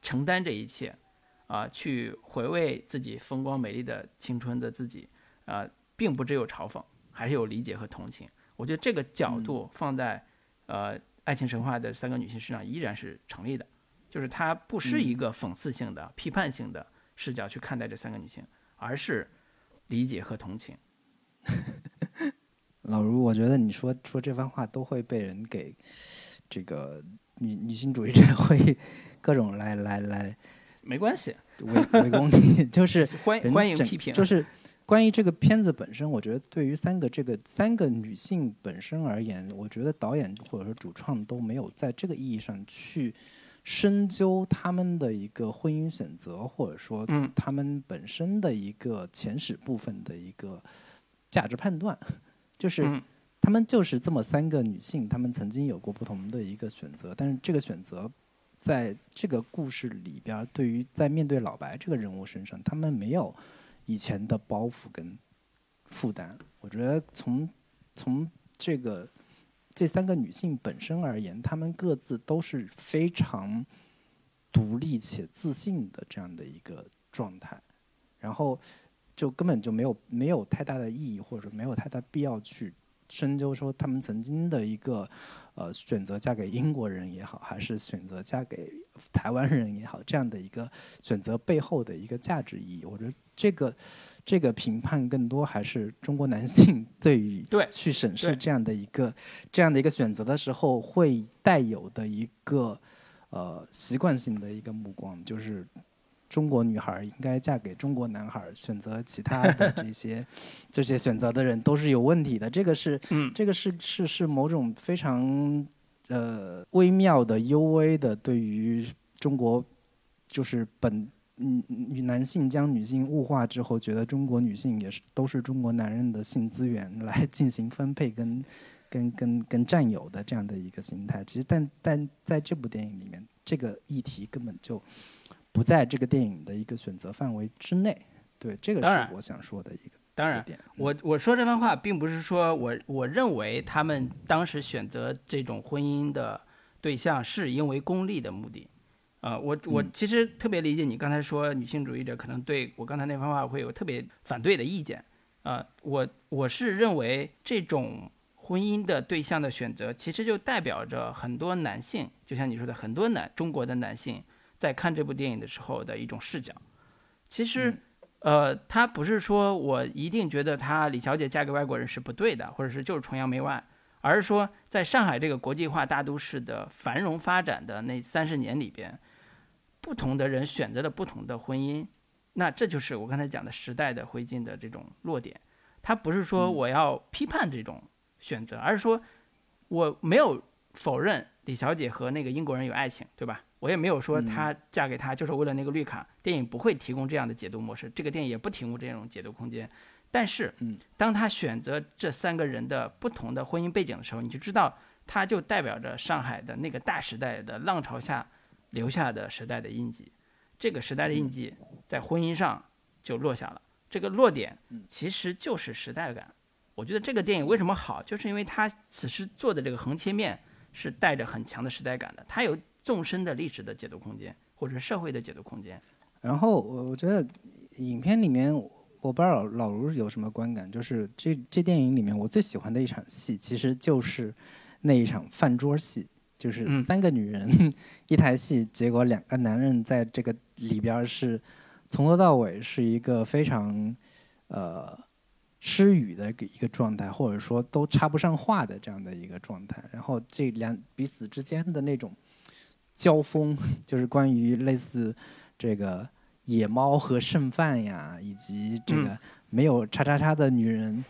承担这一切。啊、去回味自己风光美丽的青春的自己，啊、并不只有嘲讽，还是有理解和同情。我觉得这个角度放在、呃爱情神话的三个女性身上依然是成立的，就是它不是一个讽刺性的、批判性的视角去看待这三个女性，而是理解和同情。
老卢，我觉得你说说这番话都会被人给这个女女性主义者 会各种来来来
没关系，
围围攻你，就是
欢
迎
欢迎批评啊，
就是关于这个片子本身，我觉得对于三个这个三个女性本身而言，我觉得导演或者说主创都没有在这个意义上去深究他们的一个婚姻选择，或者说
嗯
他们本身的一个前史部分的一个价值判断，就是。
嗯
她们就是这么三个女性，她们曾经有过不同的一个选择，但是这个选择在这个故事里边，对于在面对老白这个人物身上，他们没有以前的包袱跟负担。我觉得从从这个这三个女性本身而言，她们各自都是非常独立且自信的这样的一个状态，然后就根本就没有没有太大的意义，或者没有太大必要去深究说他们曾经的一个呃选择嫁给英国人也好，还是选择嫁给台湾人也好，这样的一个选择背后的一个价值意义。我觉得这个这个评判更多还是中国男性对于
对
去审视这样的一个这样的一个选择的时候会带有的一个呃习惯性的一个目光，就是中国女孩儿应该嫁给中国男孩儿，选择其他的这些 这些选择的人都是有问题的。这个是
嗯
这个是是是某种非常呃微妙的、幽微的对于中国就是本嗯女男性将女性物化之后，觉得中国女性也是都是中国男人的性资源来进行分配跟 跟跟跟占有的这样的一个心态。其实但但在这部电影里面，这个议题根本就不在这个电影的一个选择范围之内。对，这个是我想说的一个
当然。我我说这番话，并不是说我我认为他们当时选择这种婚姻的对象是因为功利的目的，啊、我我
嗯
其实特别理解你刚才说女性主义者可能对我刚才那番话会有特别反对的意见，啊、我我是认为这种婚姻的对象的选择，其实就代表着很多男性，就像你说的，很多男中国的男性在看这部电影的时候的一种视角，其实。
嗯
呃，他不是说我一定觉得她李小姐嫁给外国人是不对的，或者是就是崇洋媚外，而是说在上海这个国际化大都市的繁荣发展的那三十年里边，不同的人选择了不同的婚姻，那这就是我刚才讲的时代的灰烬的这种落点。他不是说我要批判这种选择，而是说我没有否认李小姐和那个英国人有爱情，对吧？我也没有说她嫁给他就是为了那个绿卡，电影不会提供这样的解读模式，这个电影也不提供这种解读空间。但是
嗯，
当他选择这三个人的不同的婚姻背景的时候，你就知道，它就代表着上海的那个大时代的浪潮下留下的时代的印记。这个时代的印记在婚姻上就落下了，这个落点其实就是时代感。我觉得这个电影为什么好，就是因为它此时做的这个横切面是带着很强的时代感的，它有纵深的历史的解读空间，或者社会的解读空间。
然后我我觉得影片里面，我不知道老老卢有什么观感，就是这这电影里面我最喜欢的一场戏，其实就是那一场饭桌戏，就是
嗯
三个女人、一台戏，结果两个男人在这个里边是从头到尾是一个非常呃失语的一个状态，或者说都插不上话的这样的一个状态。然后这两彼此之间的那种交锋，就是关于类似这个野猫和剩饭呀，以及这个没有叉叉叉的女人，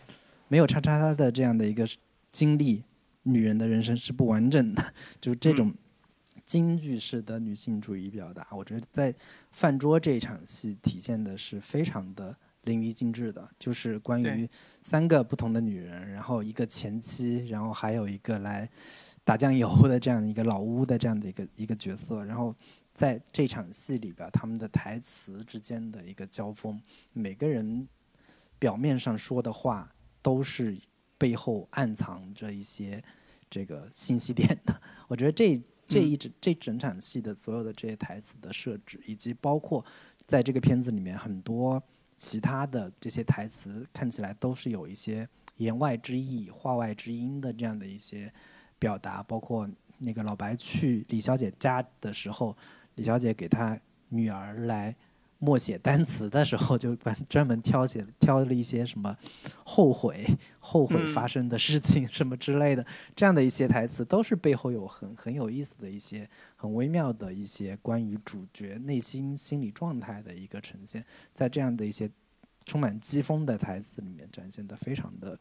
没有叉叉叉的这样的一个经历，女人的人生是不完整的，就是这种京剧式的女性主义表达，我觉得在饭桌这一场戏体现的是非常的淋漓尽致的，就是关于三个不同的女人，然后一个前妻，然后还有一个来打酱油的这样一个老屋的这样的一个一个角色，然后在这场戏里边，他们的台词之间的一个交锋，每个人表面上说的话都是背后暗藏着一些这个信息点的。我觉得这这一整、这整场戏的所有的这些台词的设置，以及包括在这个片子里面，很多其他的这些台词看起来都是有一些言外之意、话外之音的这样的一些表达，包括那个老白去李小姐家的时候，李小姐给他女儿来。默写单词的时候，就专专门挑写挑了一些什么后悔、后悔发生的事情 什么之类的，这样的一些台词，都是背后有很很有意思的一些很微妙的一些关于主角内心心理状态的一个呈现，在这样的一些充满讥讽的台词里面展现的非常的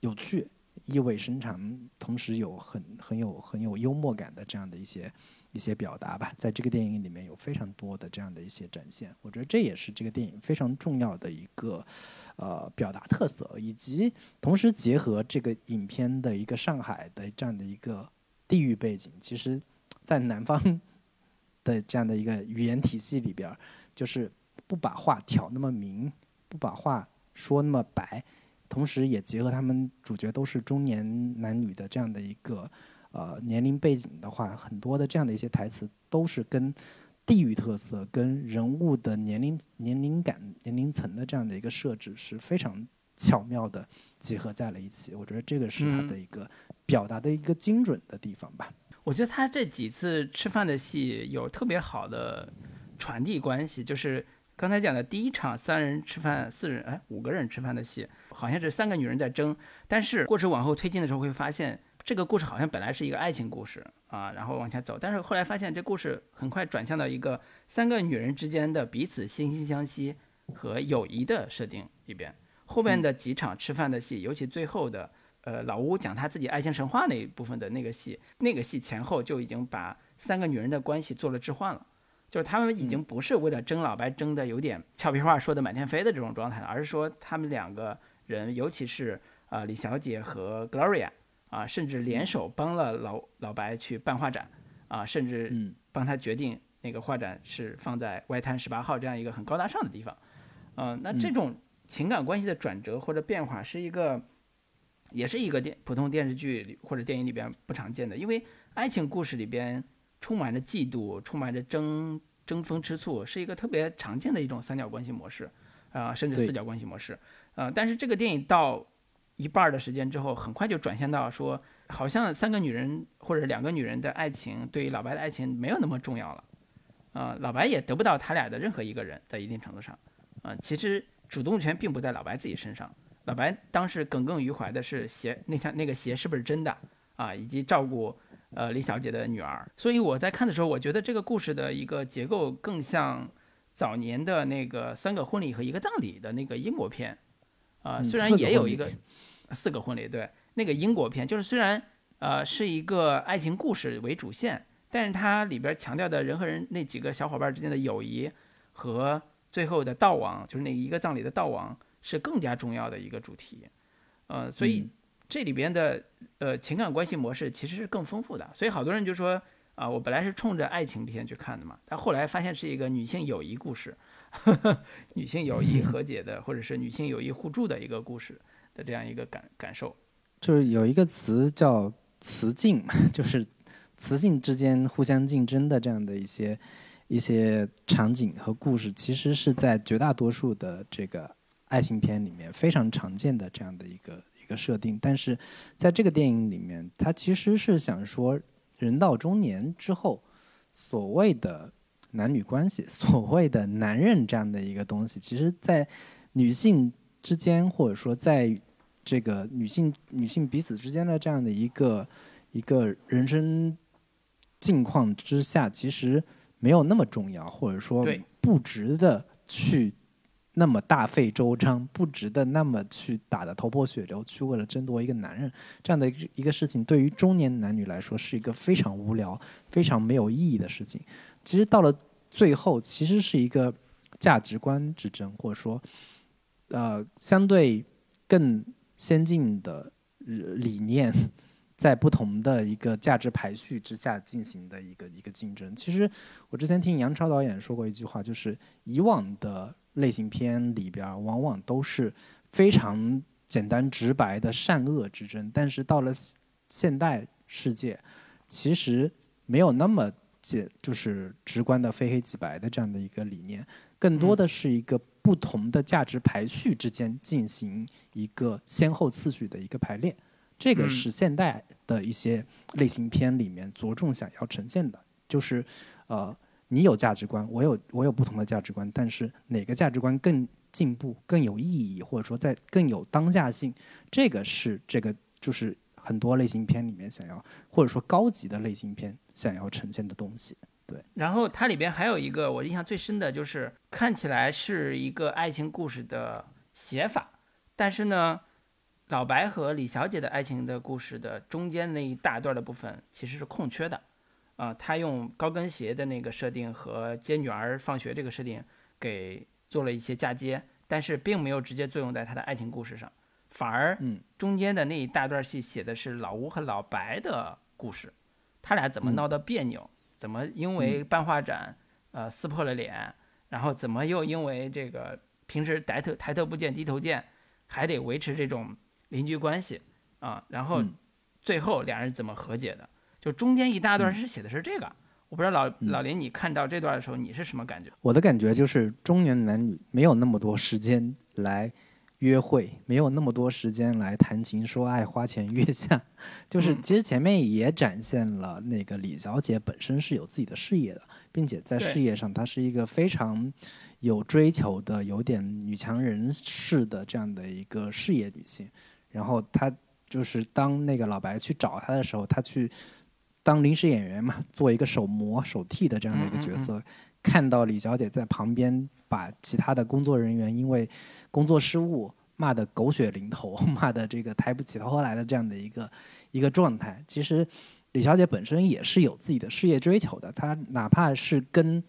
有趣、意味深长，同时有很很有很有幽默感的这样的一些。一些表达吧，在这个电影里面有非常多的这样的一些展现，我觉得这也是这个电影非常重要的一个呃表达特色，以及同时结合这个影片的一个上海的这样的一个地域背景，其实，在南方的这样的一个语言体系里边，就是不把话挑那么明，不把话说那么白，同时也结合他们主角都是中年男女的这样的一个。呃，年龄背景的话，很多的这样的一些台词都是跟地域特色、跟人物的年龄、年龄感、年龄层的这样的一个设置是非常巧妙的结合在了一起。我觉得这个是他的一个表达的一个精准的地方吧。
我觉得他这几次吃饭的戏有特别好的传递关系，就是刚才讲的第一场三人吃饭、四人哎五个人吃饭的戏，好像是三个女人在争，但是故事往后推进的时候会发现。这个故事好像本来是一个爱情故事啊，然后往下走，但是后来发现这故事很快转向到一个三个女人之间的彼此惺惺相惜和友谊的设定里边。后面的几场吃饭的戏，尤其最后的，呃，老吴讲他自己爱情神话那一部分的那个戏，那个戏前后就已经把三个女人的关系做了置换了，就是他们已经不是为了争老白争的有点俏皮话说的满天飞的这种状态了，而是说他们两个人，尤其是啊李小姐和 Gloria。啊，甚至联手帮了老老白去办画展，啊，甚至帮他决定那个画展是放在外滩十八号这样一个很高大上的地方，嗯，那这种情感关系的转折或者变化是一个，也是一个电普通电视剧里或者电影里边不常见的，因为爱情故事里边充满着嫉妒，充满着争争风吃醋，是一个特别常见的一种三角关系模式，啊，甚至四角关系模式，啊，但是这个电影到。一半的时间之后，很快就转向到说，好像三个女人或者两个女人的爱情，对于老白的爱情没有那么重要了，啊，老白也得不到他俩的任何一个人，在一定程度上，啊，其实主动权并不在老白自己身上，老白当时耿耿于怀的是鞋那条那个鞋是不是真的？啊，以及照顾呃李小姐的女儿，所以我在看的时候，我觉得这个故事的一个结构更像早年的那个三个婚礼和一个葬礼的那个英国片，啊，虽然也有一个。四个婚礼，对那个英国片，就是虽然呃是一个爱情故事为主线，但是它里边强调的人和人那几个小伙伴之间的友谊和最后的悼亡，就是那一个葬礼的悼亡是更加重要的一个主题，呃，所以这里边的呃情感关系模式其实是更丰富的，所以好多人就说啊，我本来是冲着爱情片去看的嘛，但后来发现是一个女性友谊故事，呵 呵女性友谊和解的，或者是女性友谊互助的一个故事。的这样一个感感受，
就是有一个词叫“雌竞”，就是雌性之间互相竞争的这样的一些一些场景和故事，其实是在绝大多数的这个爱情片里面非常常见的这样的一个个设定。但是在这个电影里面，他其实是想说，人到中年之后，所谓的男女关系，所谓的男人这样的一个东西，其实在女性。之间，或者说在这个女性女性彼此之间的这样的一个一个人生境况之下，其实没有那么重要，或者说不值得去那么大费周章，不值得那么去打得头破血流，去为了争夺一个男人这样的一个事情，对于中年男女来说是一个非常无聊、非常没有意义的事情。其实到了最后，其实是一个价值观之争，或者说。呃，相对更先进的理念，在不同的一个价值排序之下进行的一个一个竞争。其实我之前听杨超导演说过一句话，就是以往的类型片里边往往都是非常简单直白的善恶之争，但是到了现代世界，其实没有那么简就是直观的非黑即白的这样的一个理念。更多的是一个不同的价值排序之间进行一个先后次序的一个排列。这个是现代的一些类型片里面着重想要呈现的，就是呃，你有价值观，我有我有不同的价值观，但是哪个价值观更进步、更有意义，或者说在更有当下性，这个是这个就是很多类型片里面想要，或者说高级的类型片想要呈现的东西。对，
然后它里边还有一个我印象最深的就是看起来是一个爱情故事的写法，但是呢，老白和李小姐的爱情的故事的中间那一大段的部分其实是空缺的，啊，他用高跟鞋的那个设定和接女儿放学这个设定给做了一些嫁接，但是并没有直接作用在他的爱情故事上，反而
嗯
中间的那一大段戏写的是老吴和老白的故事，他俩怎么闹得别扭。怎么因为办画展，呃，撕破了脸，然后怎么又因为这个平时抬头抬头不见低头见，还得维持这种邻居关系啊？然后最后两人怎么和解的？就中间一大段是写的是这个，我不知道老老林你看到这段的时候你是什么感觉？
我的感觉就是中年男女没有那么多时间来。约会没有那么多时间来谈情说爱、花前月下，就是其实前面也展现了那个李小姐本身是有自己的事业的，并且在事业上她是一个非常有追求的、有点女强人式的这样的一个事业女性。然后她就是当那个老白去找她的时候，她去当临时演员嘛，做一个手模、手替的这样的一个角色，看到李小姐在旁边把其他的工作人员因为。工作失误骂得狗血淋头，骂得这个抬不起头来的这样的一个一个状态。其实李小姐本身也是有自己的事业追求的，她哪怕是跟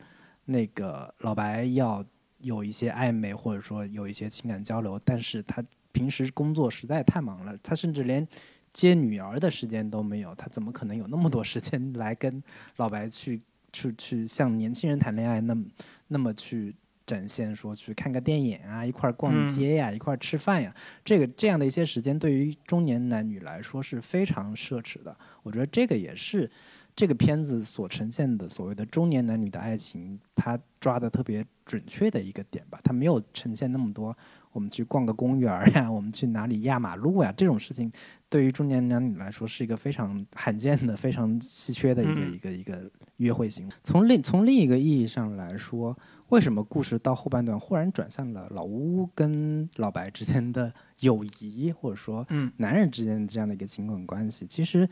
那个老白要有一些暧昧，或者说有一些情感交流，但是她平时工作实在太忙了，她甚至连接女儿的时间都没有，他怎么可能有那么多时间来跟老白去去去像年轻人谈恋爱那么那么去？展现说去看个电影啊，一块儿逛街呀，一块儿吃饭呀，这个这样的一些时间，对于中年男女来说是非常奢侈的。我觉得这个也是这个片子所呈现的所谓的中年男女的爱情，他抓的特别准确的一个点吧。他没有呈现那么多我们去逛个公园呀，我们去哪里压马路呀这种事情，对于中年男女来说是一个非常罕见的、非常稀缺的一个一个一个约会行为。从另从另一个意义上来说。为什么故事到后半段忽然转向了老吴跟老白之间的友谊，或者说男人之间的这样的一个情感关系？其实，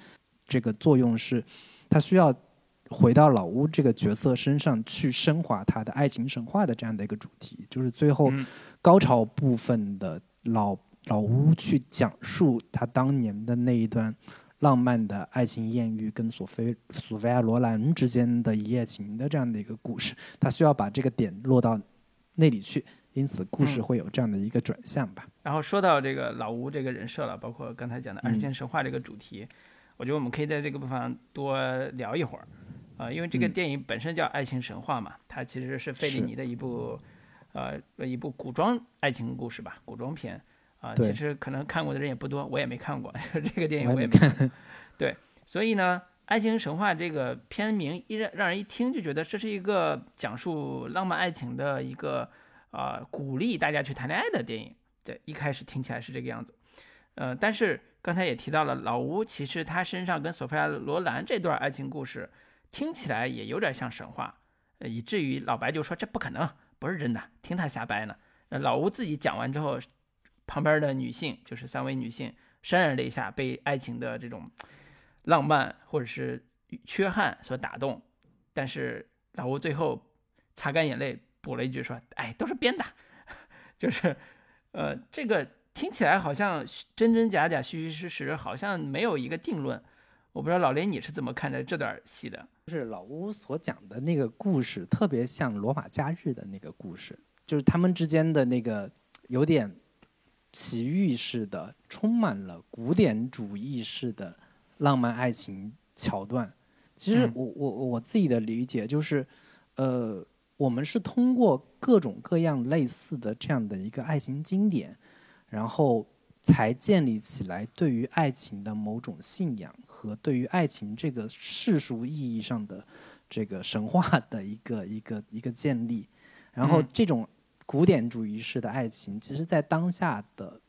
这个作用是，他需要回到老屋这个角色身上去升华他的爱情神话的这样的一个主题，就是最后高潮部分的老老屋去讲述他当年的那一段。浪漫的爱情艳遇跟索菲索菲亚罗兰之间的一夜情的这样的一个故事，他需要把这个点落到那里去，因此故事会有这样的一个转向吧。
然后说到这个老吴这个人设了，包括刚才讲的二十天神话这个主题，我觉得我们可以在这个部分多聊一会儿，啊，因为这个电影本身叫爱情神话嘛，它其实是费里尼的一部呃一部古装爱情故事吧，古装片。啊，其实可能看过的人也不多，我也没看过 这个电影，我也没看。对，所以呢，《爱情神话》这个片名一让让人一听就觉得这是一个讲述浪漫爱情的一个啊，鼓励大家去谈恋爱的电影。对，一开始听起来是这个样子。呃，但是刚才也提到了，老吴其实他身上跟索菲亚·罗兰这段爱情故事听起来也有点像神话，以至于老白就说这不可能，不是真的，听他瞎掰呢。老吴自己讲完之后。旁边的女性就是三位女性潸然泪下，被爱情的这种浪漫或者是缺憾所打动。但是老吴最后擦干眼泪，补了一句说：“哎，都是编的。”就是，呃，这个听起来好像真真假假、虚虚实实，好像没有一个定论。我不知道老林你是怎么看待这段戏的？
就是老吴所讲的那个故事，特别像罗马假日的那个故事，就是他们之间的那个有点。奇遇式的，充满了古典主义式的浪漫爱情桥段。其实我我我自己的理解就是，呃，我们是通过各种各样类似的这样的一个爱情经典，然后才建立起来对于爱情的某种信仰和对于爱情这个世俗意义上的这个神话的一个一个一个建立。然后
嗯
这种古典主义式的爱情，其实在当下的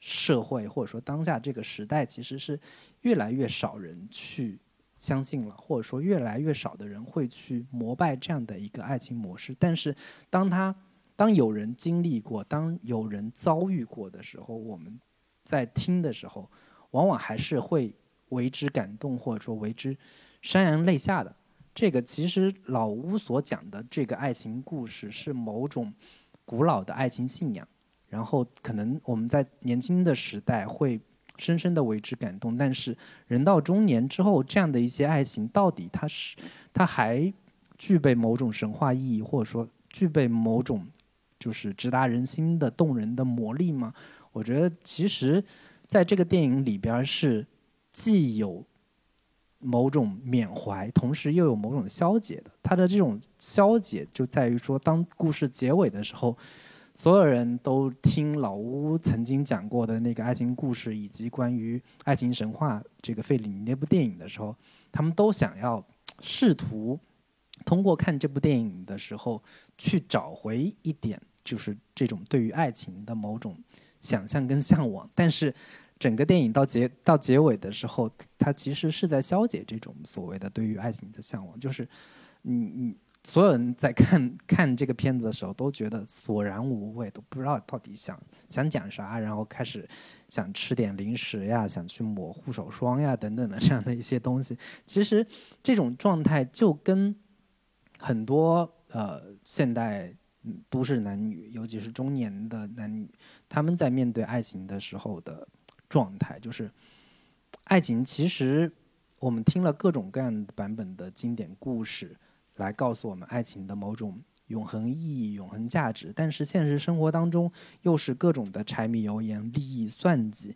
社会或者说当下这个时代，其实是越来越少人去相信了，或者说越来越少的人会去膜拜这样的一个爱情模式。但是当他当有人经历过，当有人遭遇过的时候，我们在听的时候，往往还是会为之感动，或者说为之潸然泪下的。这个其实老屋所讲的这个爱情故事是某种古老的爱情信仰，然后可能我们在年轻的时代会深深的为之感动，但是人到中年之后，这样的一些爱情到底它是它还具备某种神话意义，或者说具备某种就是直达人心的动人的魔力吗？我觉得其实在这个电影里边是既有某种缅怀，同时又有某种消解的。它的这种消解就在于说，当故事结尾的时候，所有人都听老屋曾经讲过的那个爱情故事，以及关于爱情神话这个费里尼那部电影的时候，他们都想要试图通过看这部电影的时候，去找回一点，就是这种对于爱情的某种想象跟向往。但是整个电影到结到结尾的时候，它其实是在消解这种所谓的对于爱情的向往，就是你你所有人在看看这个片子的时候都觉得索然无味，都不知道到底想想讲啥，然后开始想吃点零食呀，想去抹护手霜呀等等的这样的一些东西。其实这种状态就跟很多呃现代都市男女，尤其是中年的男女，他们在面对爱情的时候的状态，就是爱情其实我们听了各种各样版本的经典故事，来告诉我们爱情的某种永恒意义、永恒价值，但是现实生活当中又是各种的柴米油盐、利益算计。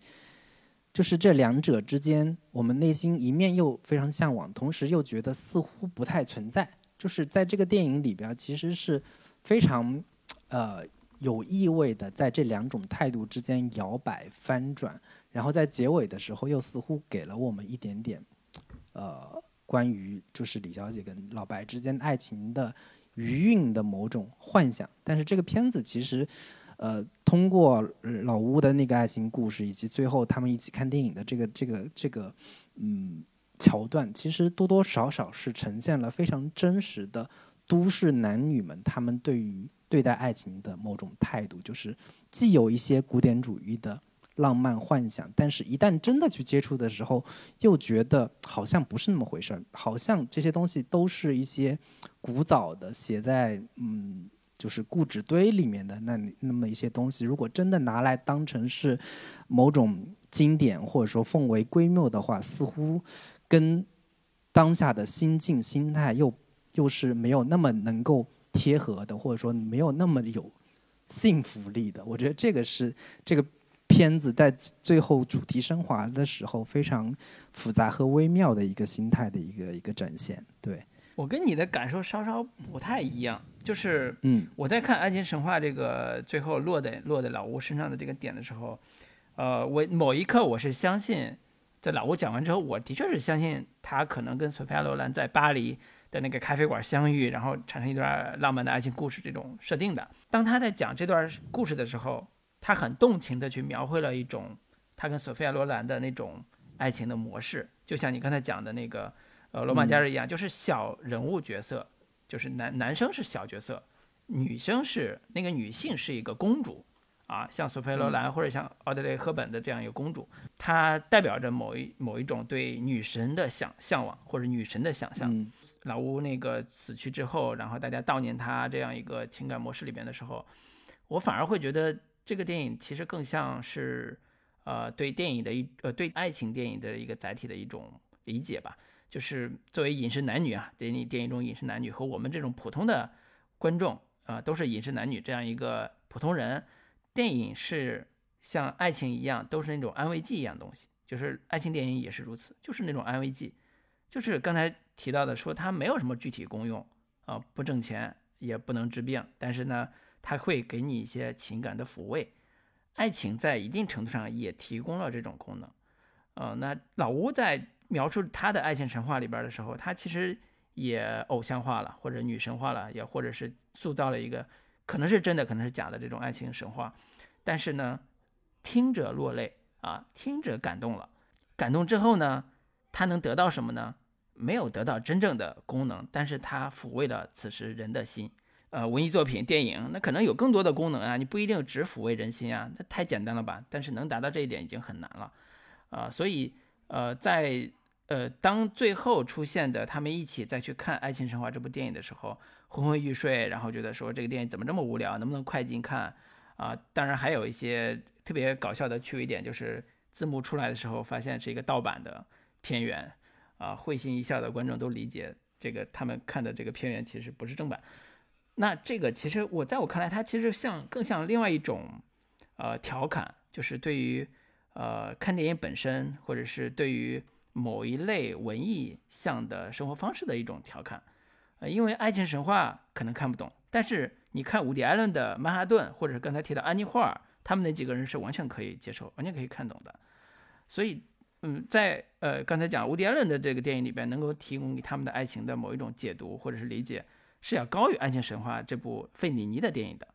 就是这两者之间，我们内心一面又非常向往，同时又觉得似乎不太存在。就是在这个电影里边，其实是非常呃有意味的，在这两种态度之间摇摆翻转，然后在结尾的时候，又似乎给了我们一点点呃关于就是李小姐跟老白之间爱情的余韵的某种幻想。但是这个片子其实。呃，通过老屋的那个爱情故事，以及最后他们一起看电影的这个这个这个嗯桥段，其实多多少少是呈现了非常真实的都市男女们他们对于对待爱情的某种态度，就是既有一些古典主义的浪漫幻想，但是一旦真的去接触的时候，又觉得好像不是那么回事儿，好像这些东西都是一些古早的写在嗯。就是固纸堆里面的那那么一些东西，如果真的拿来当成是某种经典或者说奉为圭臬的话，似乎跟当下的心境心态又又是没有那么能够贴合的，或者说没有那么有信服力的。我觉得这个是这个片子在最后主题升华的时候非常复杂和微妙的一个心态的一个一个展现。对，
我跟你的感受稍稍不太一样，就是
嗯
我在看《爱情神话》这个最后落在落在老吴身上的这个点的时候，呃，我某一刻我是相信，在老吴讲完之后，我的确是相信他可能跟索菲亚·罗兰在巴黎的那个咖啡馆相遇，然后产生一段浪漫的爱情故事这种设定的。当他在讲这段故事的时候，他很动情的去描绘了一种他跟索菲亚·罗兰的那种爱情的模式，就像你刚才讲的那个呃罗马假日一样，就是小人物角色。就是男男生是小角色，女生是那个女性是一个公主啊，像索菲·罗兰或者像奥黛丽·赫本的这样一个公主，她代表着某一某一种对女神的想向往或者女神的想象。
嗯
老吴那个死去之后，然后大家悼念他这样一个情感模式里边的时候，我反而会觉得这个电影其实更像是呃对电影的一呃对爱情电影的一个载体的一种理解吧。就是作为饮食男女啊，电影电影中饮食男女和我们这种普通的观众啊、都是饮食男女这样一个普通人，电影是像爱情一样，都是那种安慰剂一样东西。就是爱情电影也是如此，就是那种安慰剂。就是刚才提到的，说它没有什么具体功用啊、不挣钱，也不能治病，但是呢，它会给你一些情感的抚慰。爱情在一定程度上也提供了这种功能。呃，那老吴在。描述他的爱情神话里边的时候，他其实也偶像化了，或者女神化了，也或者是塑造了一个可能是真的，可能是假的这种爱情神话，但是呢，听者落泪啊，听者感动了，感动之后呢，他能得到什么呢？没有得到真正的功能，但是它抚慰了此时人的心。呃，文艺作品、电影，那可能有更多的功能啊，你不一定只抚慰人心啊，那太简单了吧？但是能达到这一点已经很难了，啊，所以呃，在呃当最后出现的他们一起再去看《爱情神话》这部电影的时候，昏昏欲睡，然后觉得说这个电影怎么这么无聊，能不能快进看啊？当然还有一些特别搞笑的趣味点，就是字幕出来的时候发现是一个盗版的片源，啊，会心一笑的观众都理解这个他们看的这个片源其实不是正版。那这个其实我在我看来，它其实像更像另外一种，呃，调侃，就是对于呃看电影本身，或者是对于某一类文艺向的生活方式的一种调侃。呃，因为爱情神话可能看不懂，但是你看伍迪·艾伦的《曼哈顿》，或者是刚才提到安妮·霍尔，他们那几个人是完全可以接受，完全可以看懂的。所以，嗯，在呃刚才讲伍迪·艾伦的这个电影里边，能够提供给他们的爱情的某一种解读或者是理解。是要高于《爱情神话》这部费里尼的电影的，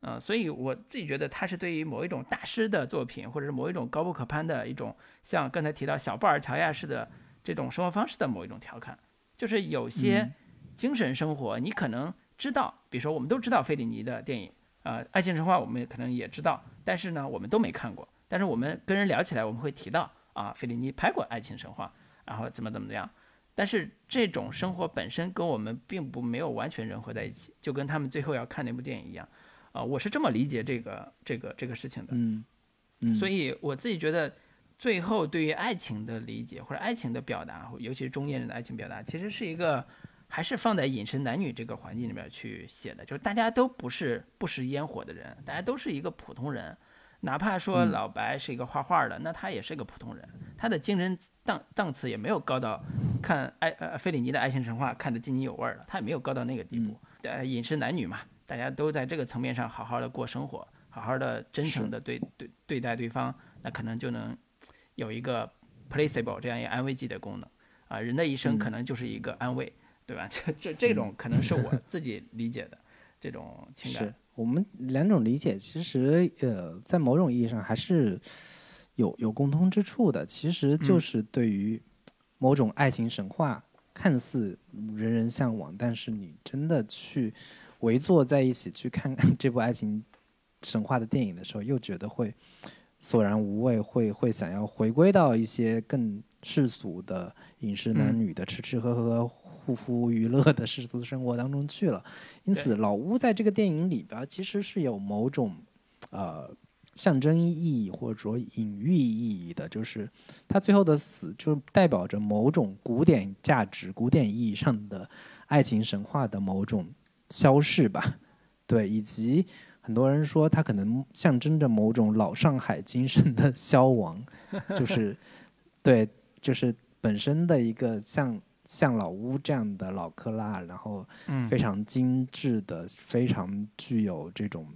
嗯，所以我自己觉得他是对于某一种大师的作品，或者是某一种高不可攀的一种，像刚才提到小布尔乔亚式的这种生活方式的某一种调侃，就是有些精神生活你可能知道，比如说我们都知道费里尼的电影，呃，《爱情神话》我们可能也知道，但是呢，我们都没看过，但是我们跟人聊起来，我们会提到啊，费里尼拍过《爱情神话》，然后怎么怎么样。但是这种生活本身跟我们并不没有完全融合在一起，就跟他们最后要看那部电影一样，啊，我是这么理解这个这个这个事情的。
嗯，
所以我自己觉得，最后对于爱情的理解或者爱情的表达，尤其是中年人的爱情表达，其实是一个还是放在饮食男女这个环境里面去写的，就是大家都不是不食烟火的人，大家都是一个普通人。哪怕说老白是一个画画的，那他也是个普通人，他的精神档档次也没有高到看爱呃费里尼的爱情神话看得津津有味了，他也没有高到那个地步。呃，饮食男女嘛，大家都在这个层面上好好的过生活，好好的真诚的对对对待对方，那可能就能有一个 placebo 这样一个安慰剂的功能啊。人的一生可能就是一个安慰，对吧？这这这种可能是我自己理解的这种情感。
我们两种理解，其实呃，在某种意义上还是有有共通之处的。其实就是对于某种爱情神话，看似人人向往，但是你真的去围坐在一起去看 这部爱情神话的电影的时候，又觉得会索然无味，会会想要回归到一些更世俗的饮食男女的吃吃喝喝。护肤娱乐的世俗生活当中去了，因此老屋在这个电影里边其实是有某种呃象征意义或者说隐喻意义的，就是他最后的死就代表着某种古典价值、古典意义上的爱情神话的某种消逝吧。对，以及很多人说他可能象征着某种老上海精神的消亡，就是 对，就是本身的一个像。像老屋这样的老克拉，然后非常精致的，非常具有这种，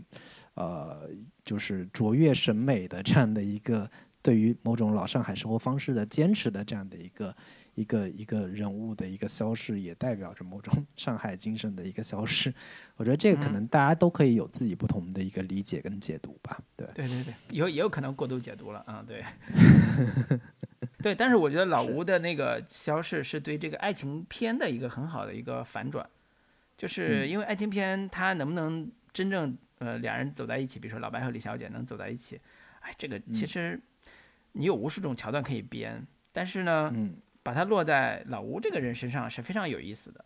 呃，就是卓越审美的这样的一个对于某种老上海生活方式的坚持的这样的一个一个一个人物的一个消失，也代表着某种 上海精神的一个消失。我觉得这个可能大家都可以有自己不同的一个理解跟解读吧。对
对对对，有也有可能过度解读了啊，对。对，但是我觉得老吴的那个消逝是对这个爱情片的一个很好的一个反转，就是因为爱情片它能不能真正呃两人走在一起，比如说老白和李小姐能走在一起，哎，这个其实你有无数种桥段可以编，但是呢，把它落在老吴这个人身上是非常有意思的，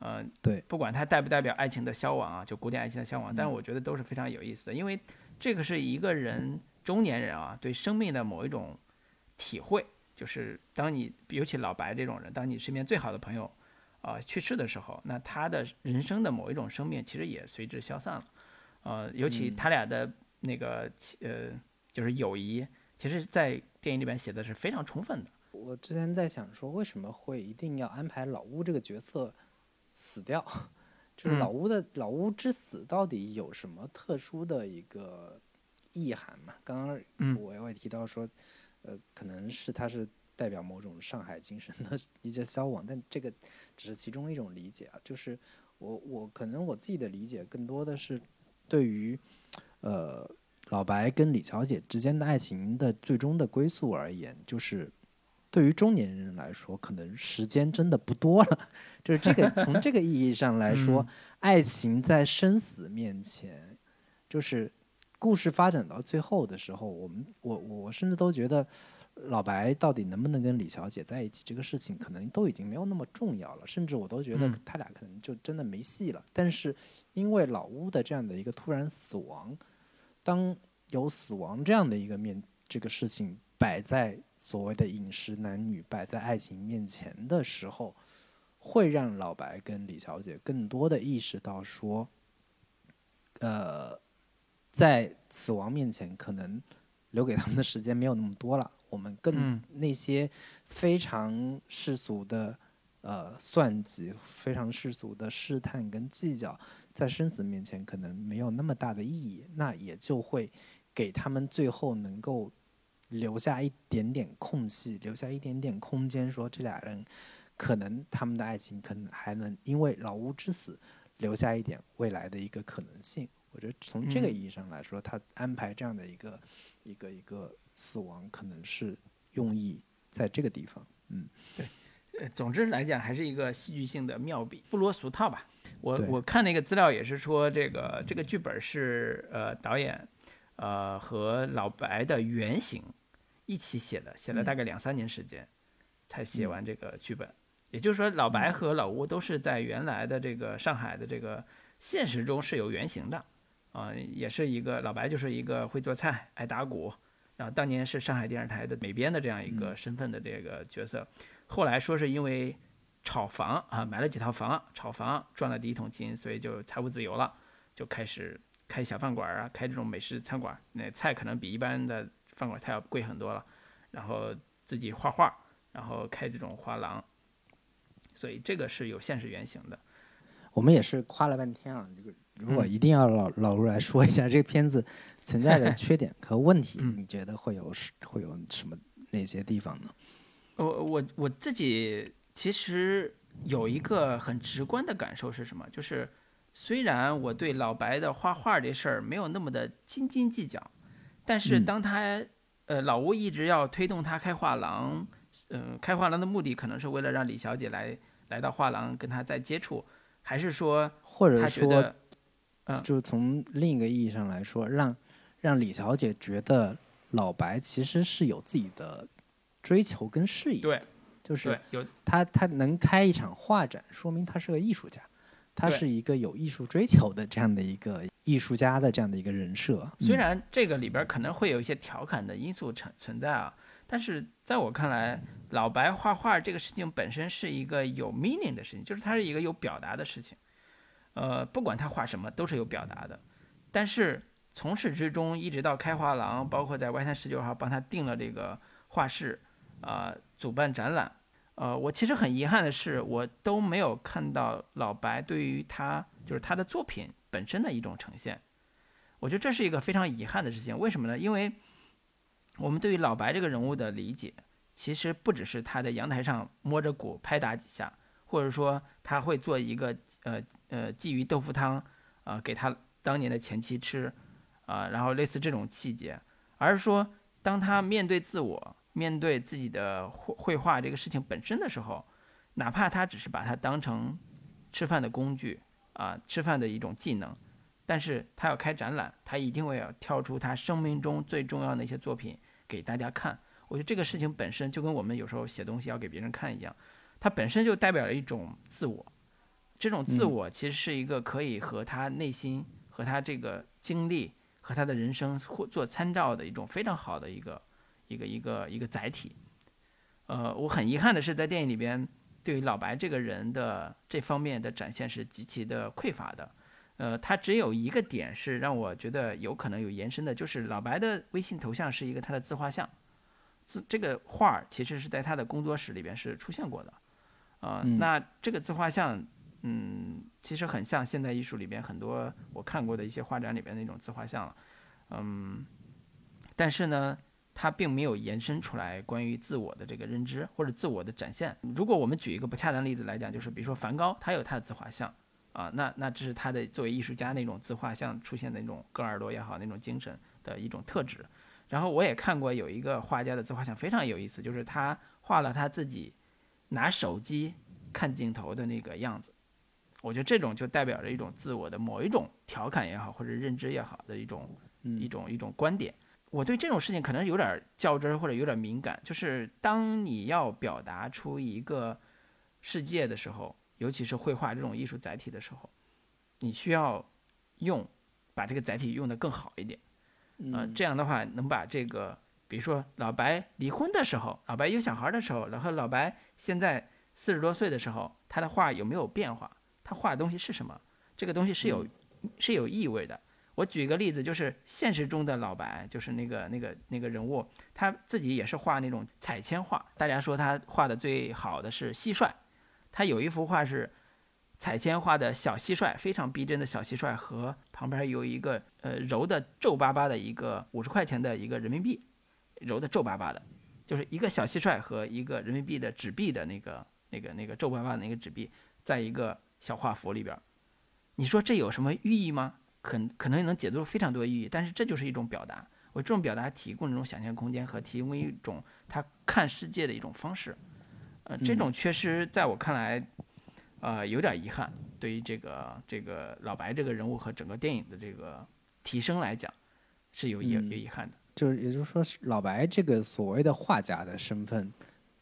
嗯，
对，
不管它代不代表爱情的消亡啊，就古典爱情的消亡，但是我觉得都是非常有意思的，因为这个是一个人中年人啊对生命的某一种体会。就是当你，尤其老白这种人，当你身边最好的朋友，啊去世的时候，那他的人生的某一种生命其实也随之消散了，呃，尤其他俩的那个呃，就是友谊，其实，在电影里边写的是非常充分的。
我之前在想说，为什么会一定要安排老乌这个角色死掉？就是老乌的老乌之死到底有什么特殊的一个意涵嘛？刚刚我也提到说。呃，可能是它是代表某种上海精神的一些消亡，但这个只是其中一种理解啊。就是我我可能我自己的理解更多的是，对于呃老白跟李小姐之间的爱情的最终的归宿而言，就是对于中年人来说，可能时间真的不多了。就是这个从这个意义上来说，爱情在生死面前，就是故事发展到最后的时候，我们我我甚至都觉得。老白到底能不能跟李小姐在一起，这个事情可能都已经没有那么重要了，甚至我都觉得他俩可能就真的没戏了。但是因为老乌的这样的一个突然死亡，当有死亡这样的一个面这个事情摆在所谓的饮食男女摆在爱情面前的时候，会让老白跟李小姐更多的意识到说，呃，在死亡面前，可能留给他们的时间没有那么多了。我们更那些非常世俗的呃算计，非常世俗的试探跟计较，在生死面前可能没有那么大的意义，那也就会给他们最后能够留下一点点空隙，留下一点点空间，说这俩人可能他们的爱情可能还能因为老屋之死留下一点未来的一个可能性。我觉得从这个意义上来说，他安排这样的一个一个一个。死亡可能是用意在这个地方，嗯，
对，呃，总之来讲还是一个戏剧性的妙笔，不落俗套吧。我我看那个资料也是说，这个这个剧本是呃导演呃和老白的原型一起写的，写了大概两三年时间才写完这个剧本。也就是说，老白和老吴都是在原来的这个上海的这个现实中是有原型的，啊，也是一个老白就是一个会做菜、爱打鼓。然后当年是上海电视台的美编的这样一个身份的这个角色，后来说是因为炒房啊，买了几套房，炒房赚了第一桶金，所以就财务自由了，就开始开小饭馆啊，开这种美食餐馆，那菜可能比一般的饭馆菜要贵很多了。然后自己画画，然后开这种画廊，所以这个是有现实原型的。
我们也是夸了半天啊，这个。如果一定要老老卢来说一下这个片子存在的缺点和问题，你觉得会有会有什么哪些地方呢？
我我我自己其实有一个很直观的感受是什么？就是虽然我对老白的画画这事儿没有那么的斤斤计较，但是当他呃老吴一直要推动他开画廊，嗯，开画廊的目的可能是为了让李小姐来来到画廊跟他再接触，还是说
或者说？就是从另一个意义上来说，让让李小姐觉得老白其实是有自己的追求跟事业。
对，
就是
有
他他能开一场画展，说明他是个艺术家，他是一个有艺术追求的这样的一个艺术家的这样的一个人设。
虽然这个里边可能会有一些调侃的因素存存在啊，但是在我看来，老白画画这个事情本身是一个有 meaning 的事情，就是它是一个有表达的事情。呃，不管他画什么，都是有表达的。但是从始至终，一直到开画廊，包括在外滩十九号帮他定了这个画室，啊，主办展览，呃，我其实很遗憾的是，我都没有看到老白对于他就是他的作品本身的一种呈现。我觉得这是一个非常遗憾的事情。为什么呢？因为我们对于老白这个人物的理解，其实不只是他在阳台上摸着鼓拍打几下，或者说他会做一个呃。呃，鲫鱼豆腐汤，啊，给他当年的前妻吃，啊，然后类似这种细节，而是说，当他面对自我，面对自己的绘绘画这个事情本身的时候，哪怕他只是把它当成吃饭的工具，啊，吃饭的一种技能，但是他要开展览，他一定会要挑出他生命中最重要的一些作品给大家看。我觉得这个事情本身就跟我们有时候写东西要给别人看一样，它本身就代表了一种自我。这种自我其实是一个可以和他内心、和他这个经历、和他的人生或做参照的一种非常好的一个、一个、一个、一个载体。呃，我很遗憾的是，在电影里边，对于老白这个人的这方面的展现是极其的匮乏的。呃，他只有一个点是让我觉得有可能有延伸的，就是老白的微信头像是一个他的自画像，自这个画儿其实是在他的工作室里边是出现过的。啊，那这个自画像。嗯，其实很像现代艺术里边很多我看过的一些画展里边那种自画像了，嗯，但是呢，它并没有延伸出来关于自我的这个认知或者自我的展现。如果我们举一个不恰当例子来讲，就是比如说梵高，他有他的自画像，啊，那那这是他的作为艺术家那种自画像出现的那种割耳朵也好那种精神的一种特质。然后我也看过有一个画家的自画像非常有意思，就是他画了他自己拿手机看镜头的那个样子。我觉得这种就代表着一种自我的某一种调侃也好，或者认知也好的一种一种一种观点。我对这种事情可能有点较真儿或者有点敏感，就是当你要表达出一个世界的时候，尤其是绘画这种艺术载体的时候，你需要用把这个载体用得更好一点，呃，这样的话能把这个，比如说老白离婚的时候，老白有小孩的时候，然后老白现在四十多岁的时候，他的画有没有变化？他画的东西是什么？这个东西是有是有意味的。我举个例子，就是现实中的老白，就是那个那个那个人物，他自己也是画那种彩铅画。大家说他画的最好的是蟋蟀，他有一幅画是彩铅画的小蟋蟀，非常逼真的小蟋蟀，和旁边有一个呃揉的皱巴巴的一个五十块钱的一个人民币，揉的皱巴巴的，就是一个小蟋蟀和一个人民币的纸币的那个那个那个皱巴巴的那个纸币，在一个小画幅里边，你说这有什么寓意吗？可可能能解读出非常多的意义，但是这就是一种表达。我这种表达提供一种想象空间和提供一种他看世界的一种方式。呃，这种缺失在我看来，呃，有点遗憾。对于这个这个老白这个人物和整个电影的这个提升来讲，是有遗有遗憾的。
就是也就是说，老白这个所谓的画家的身份，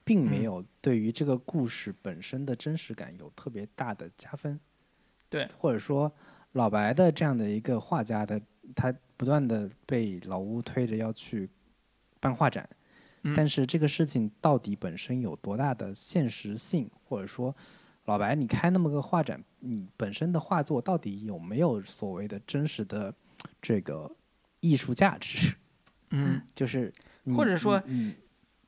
并没有对于这个故事本身的真实感有特别大的加分。
对，
或者说。老白的这样的一个画家的，他不断的被老屋推着要去办画展，但是这个事情到底本身有多大的现实性，或者说老白你开那么个画展，你本身的画作到底有没有所谓的真实的这个艺术价值？
嗯，
就是
或者说，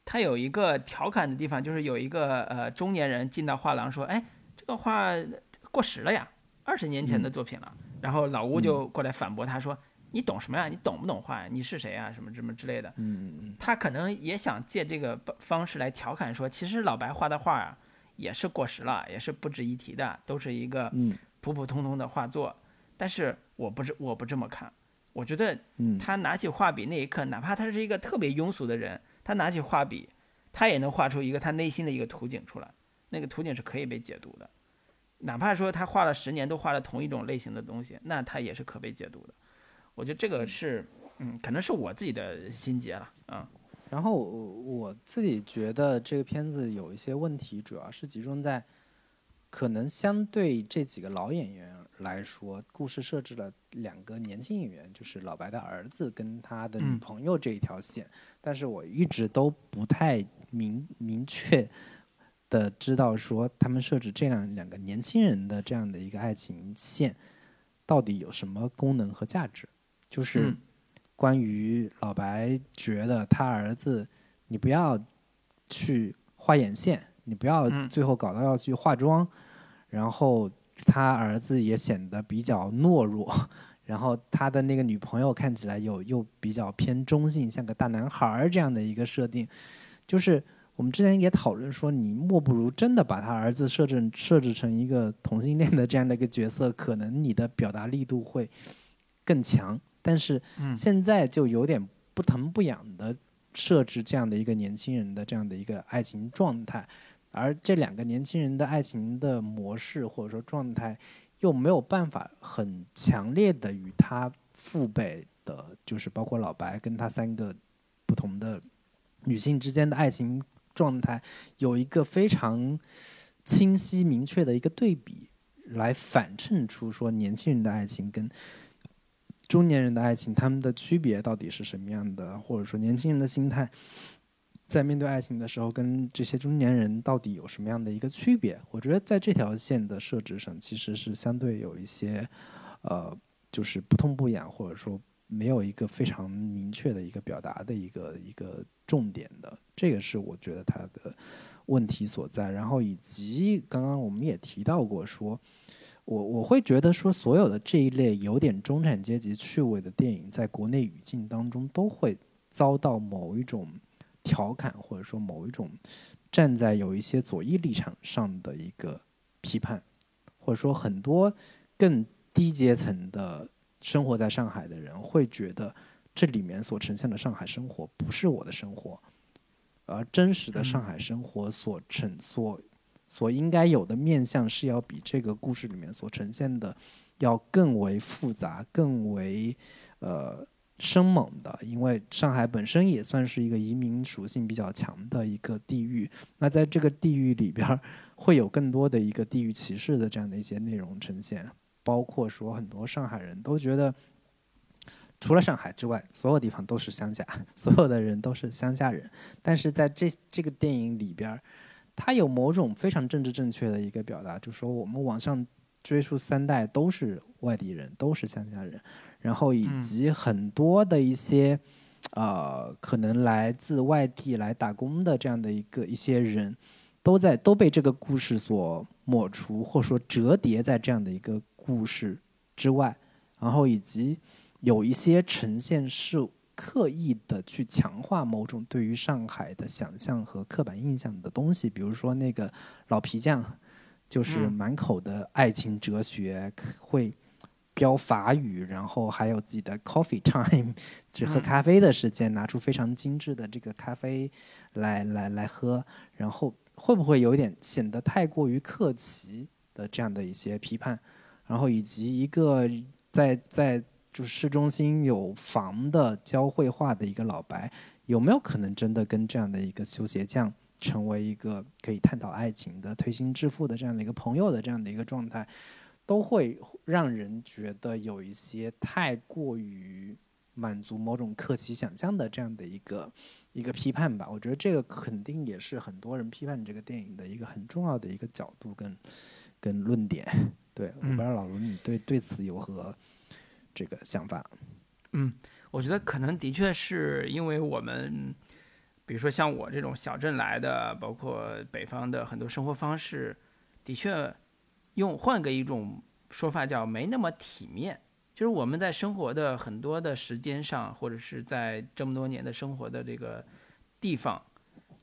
他有一个调侃的地方，就是有一个呃中年人进到画廊说：“哎，这个画过时了呀。”二十年前的作品了，然后老吴就过来反驳他说：“你懂什么呀？你懂不懂画？你是谁啊？什么什么之类的。”
嗯嗯嗯。
他可能也想借这个方式来调侃说：“其实老白画的画啊，也是过时了，也是不值一提的，都是一个普普通通的画作。”但是我不是我不这么看，我觉得他拿起画笔那一刻，哪怕他是一个特别庸俗的人，他拿起画笔，他也能画出一个他内心的一个图景出来，那个图景是可以被解读的。哪怕说他画了十年都画了同一种类型的东西，那他也是可被解读的。我觉得这个是，嗯，可能是我自己的心结了，嗯。
然后我自己觉得这个片子有一些问题，主要是集中在，可能相对这几个老演员来说，故事设置了两个年轻演员，就是老白的儿子跟他的女朋友这一条线，但是我一直都不太明明确。的知道说他们设置这样两个年轻人的这样的一个爱情线，到底有什么功能和价值？就是关于老白觉得他儿子，你不要去画眼线，你不要最后搞到要去化妆，然后他儿子也显得比较懦弱，然后他的那个女朋友看起来有又比较偏中性，像个大男孩儿这样的一个设定，就是。我们之前也讨论说，你莫不如真的把他儿子设置设置成一个同性恋的这样的一个角色，可能你的表达力度会更强。但是现在就有点不疼不痒的设置这样的一个年轻人的这样的一个爱情状态，而这两个年轻人的爱情的模式或者说状态，又没有办法很强烈的与他父辈的，就是包括老白跟他三个不同的女性之间的爱情。状态有一个非常清晰明确的一个对比，来反衬出说年轻人的爱情跟中年人的爱情他们的区别到底是什么样的，或者说年轻人的心态在面对爱情的时候跟这些中年人到底有什么样的一个区别？我觉得在这条线的设置上其实是相对有一些呃，就是不痛不痒，或者说。没有一个非常明确的一个表达的一个一个重点的，这个是我觉得它的问题所在。然后以及刚刚我们也提到过，说我我会觉得说，所有的这一类有点中产阶级趣味的电影，在国内语境当中都会遭到某一种调侃，或者说某一种站在有一些左翼立场上的一个批判，或者说很多更低阶层的生活在上海的人会觉得，这里面所呈现的上海生活不是我的生活，而真实的上海生活所呈所所应该有的面相是要比这个故事里面所呈现的要更为复杂、更为呃。生猛的，因为上海本身也算是一个移民属性比较强的一个地域。那在这个地域里边，会有更多的一个地域歧视的这样的一些内容呈现，包括说很多上海人都觉得，除了上海之外，所有地方都是乡下，所有的人都是乡下人。但是在这这个电影里边，它有某种非常政治正确的一个表达，就说我们往上追溯三代都是外地人，都是乡下人。然后以及很多的一些，呃，可能来自外地来打工的这样的一个一些人，都在都被这个故事所抹除，或者说折叠在这样的一个故事之外。然后以及有一些呈现是刻意的去强化某种对于上海的想象和刻板印象的东西，比如说那个老皮匠，就是满口的爱情哲学会。标法语，然后还有自己的 coffee time，只 喝咖啡的时间，拿出非常精致的这个咖啡来来来喝，然后会不会有点显得太过于客气的这样的一些批判？然后以及一个在在就是市中心有房的教会画的一个老白，有没有可能真的跟这样的一个修鞋匠成为一个可以探讨爱情的推心置腹的这样的一个朋友的这样的一个状态？都会让人觉得有一些太过于满足某种客气想象的这样的一个一个批判吧。我觉得这个肯定也是很多人批判这个电影的一个很重要的一个角度跟跟论点。对，我不知道老卢你对对此有何这个想法？
嗯，我觉得可能的确是因为我们，比如说像我这种小镇来的，包括北方的很多生活方式，的确。用换个一种说法叫没那么体面，就是我们在生活的很多的时间上，或者是在这么多年的生活的这个地方，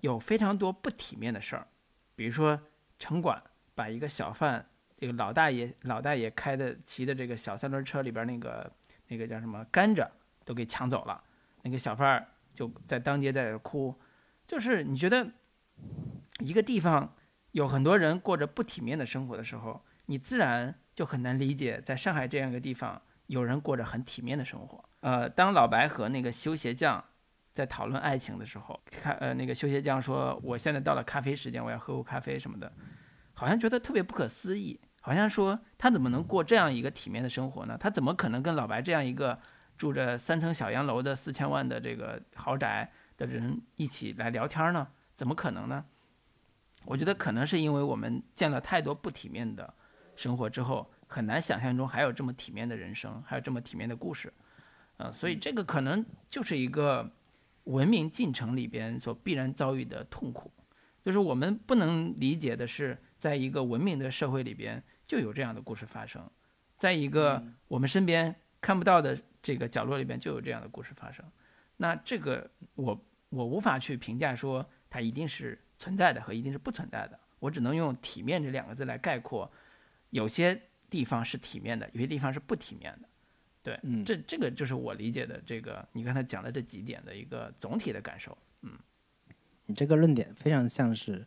有非常多不体面的事儿，比如说城管把一个小贩，这个老大爷老大爷开的骑的这个小三轮车里边那个那个叫什么甘蔗都给抢走了，那个小贩就在当街在这哭，就是你觉得一个地方。有很多人过着不体面的生活的时候，你自然就很难理解，在上海这样一个地方，有人过着很体面的生活。呃，当老白和那个修鞋匠在讨论爱情的时候，看呃那个修鞋匠说：“我现在到了咖啡时间，我要喝口咖啡什么的。”好像觉得特别不可思议，好像说他怎么能过这样一个体面的生活呢？他怎么可能跟老白这样一个住着三层小洋楼的四千万的这个豪宅的人一起来聊天呢？怎么可能呢？我觉得可能是因为我们见了太多不体面的生活之后，很难想象中还有这么体面的人生，还有这么体面的故事，呃，所以这个可能就是一个文明进程里边所必然遭遇的痛苦，就是我们不能理解的是，在一个文明的社会里边就有这样的故事发生，在一个我们身边看不到的这个角落里边就有这样的故事发生，那这个我我无法去评价说它一定是。存在的和一定是不存在的，我只能用“体面”这两个字来概括。有些地方是体面的，有些地方是不体面的。对，
嗯，
这这个就是我理解的这个你刚才讲的这几点的一个总体的感受。嗯，
你这个论点非常像是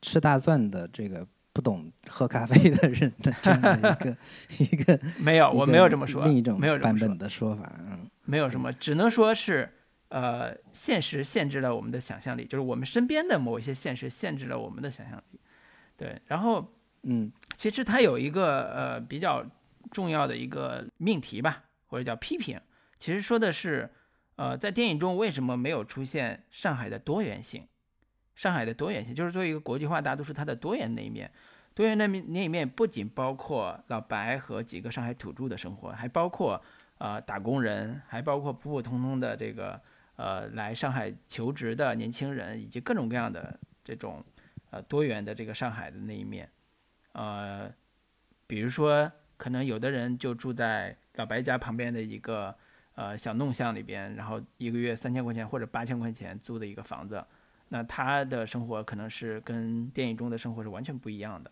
吃大蒜的这个不懂喝咖啡的人的这样的一个 一个
没有，我没有这么说，
另一种
没有
版本的说法，
嗯，没有什么，只能说是。呃，现实限制了我们的想象力，就是我们身边的某一些现实限制了我们的想象力。对，然后，
嗯，
其实它有一个呃比较重要的一个命题吧，或者叫批评，其实说的是，呃，在电影中为什么没有出现上海的多元性？上海的多元性，就是作为一个国际化大都市，它的多元那一面，多元那面那一面不仅包括老白和几个上海土著的生活，还包括呃打工人，还包括普普通通的这个。呃，来上海求职的年轻人，以及各种各样的这种呃多元的这个上海的那一面，呃，比如说，可能有的人就住在老白家旁边的一个呃小弄巷里边，然后一个月三千块钱或者八千块钱租的一个房子，那他的生活可能是跟电影中的生活是完全不一样的，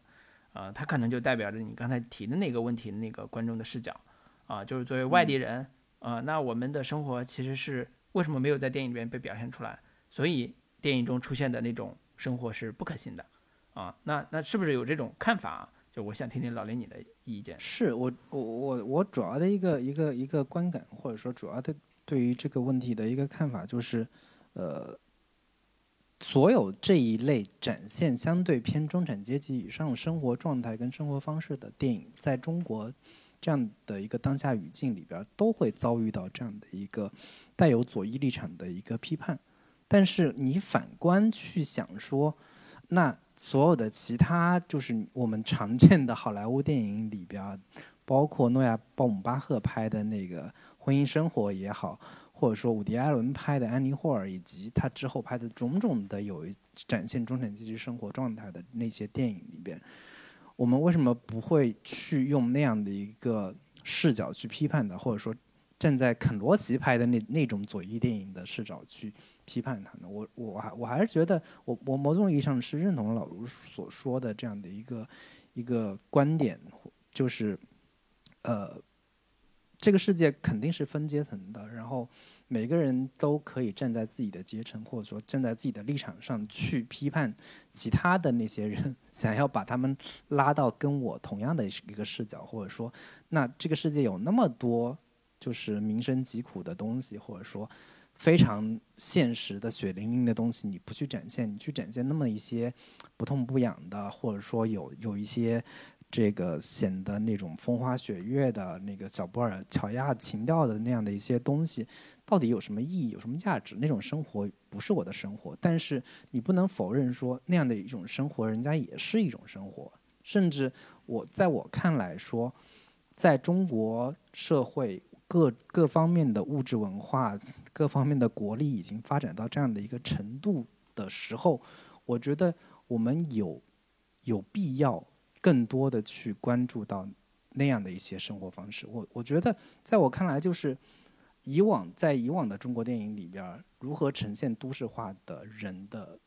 啊，他可能就代表着你刚才提的那个问题的那个观众的视角，啊，就是作为外地人，啊，那我们的生活其实是为什么没有在电影里面被表现出来？所以电影中出现的那种生活是不可信的，啊，那那是不是有这种看法？就我想听听老林你的意见。
是我我我我主要的一个一个一个观感，或者说主要的对于这个问题的一个看法就是，呃。所有这一类展现相对偏中产阶级以上生活状态跟生活方式的电影，在中国这样的一个当下语境里边，都会遭遇到这样的一个带有左翼立场的一个批判。但是你反观去想说，那所有的其他就是我们常见的好莱坞电影里边，包括诺亚·鲍姆巴赫拍的那个《婚姻生活》也好。或者说，伍迪·艾伦拍的《安妮·霍尔》，以及他之后拍的种种的有展现中产阶级生活状态的那些电影里边，我们为什么不会去用那样的一个视角去批判它？或者说，站在肯罗奇拍的那那种左翼电影的视角去批判它呢？我我还我还是觉得，我我某种意义上是认同老卢所说的这样的一个一个观点，就是呃。这个世界肯定是分阶层的，然后每个人都可以站在自己的阶层，或者说站在自己的立场上去批判其他的那些人，想要把他们拉到跟我同样的一个视角，或者说，那这个世界有那么多就是民生疾苦的东西，或者说非常现实的血淋淋的东西，你不去展现，你去展现那么一些不痛不痒的，或者说有有一些。这个显得那种风花雪月的那个小布尔乔亚情调的那样的一些东西，到底有什么意义？有什么价值？那种生活不是我的生活，但是你不能否认说那样的一种生活，人家也是一种生活。甚至我在我看来说，在中国社会各各方面的物质文化、各方面的国力已经发展到这样的一个程度的时候，我觉得我们有有必要。更多的去关注到那样的一些生活方式，我我觉得，在我看来，就是以往在以往的中国电影里边，如何呈现都市化的人的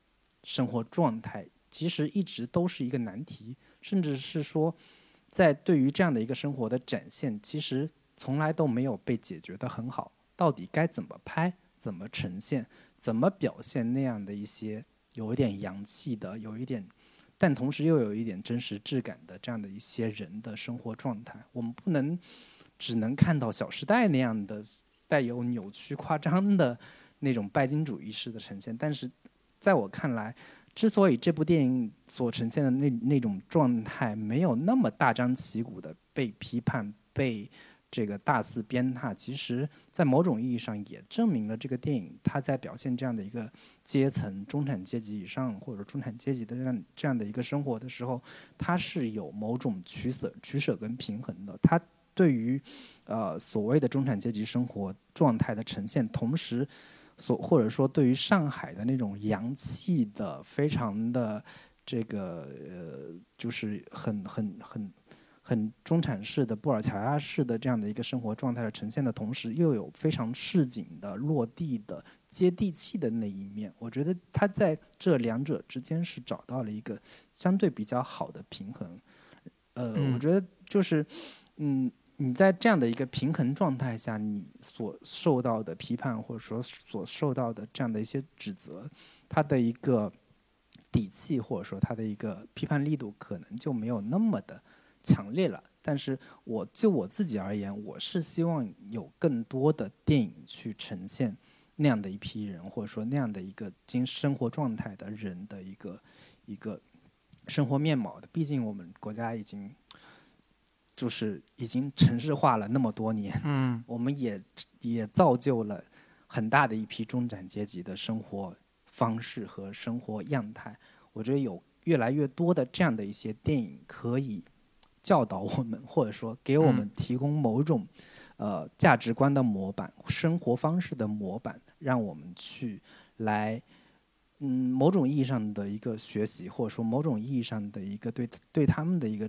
生活状态，其实一直都是一个难题，甚至是说，在对于这样的一个生活的展现，其实从来都没有被解决的很好。到底该怎么拍，怎么呈现，怎么表现那样的一些有一点洋气的，有一点。但同时又有一点真实质感的这样的一些人的生活状态，我们不能只能看到《小时代》那样的带有扭曲夸张的那种拜金主义式的呈现。但是，在我看来，之所以这部电影所呈现的那那种状态没有那么大张旗鼓的被批判、被。这个大肆鞭挞，其实，在某种意义上也证明了这个电影它在表现这样的一个阶层、中产阶级以上或者中产阶级的这样这样的一个生活的时候，它是有某种取舍、取舍跟平衡的。它对于呃所谓的中产阶级生活状态的呈现，同时所或者说对于上海的那种洋气的、非常的这个呃，就是很很很。很中产式的布尔乔亚式的这样的一个生活状态的呈现的同时，又有非常市井的、落地的、接地气的那一面。我觉得他在这两者之间是找到了一个相对比较好的平衡。呃，我觉得就是，嗯，你在这样的一个平衡状态下，你所受到的批判或者说所受到的这样的一些指责，他的一个底气或者说他的一个批判力度，可能就没有那么的。强烈了，但是我就我自己而言，我是希望有更多的电影去呈现那样的一批人，或者说那样的一个精生活状态的人的一个一个生活面貌的。毕竟我们国家已经就是已经城市化了那么多年，
嗯，
我们也也造就了很大的一批中产阶级的生活方式和生活样态。我觉得有越来越多的这样的一些电影可以。教导我们，或者说给我们提供某种，呃价值观的模板、生活方式的模板，让我们去来，嗯，某种意义上的一个学习，或者说某种意义上的一个对对他们的一个，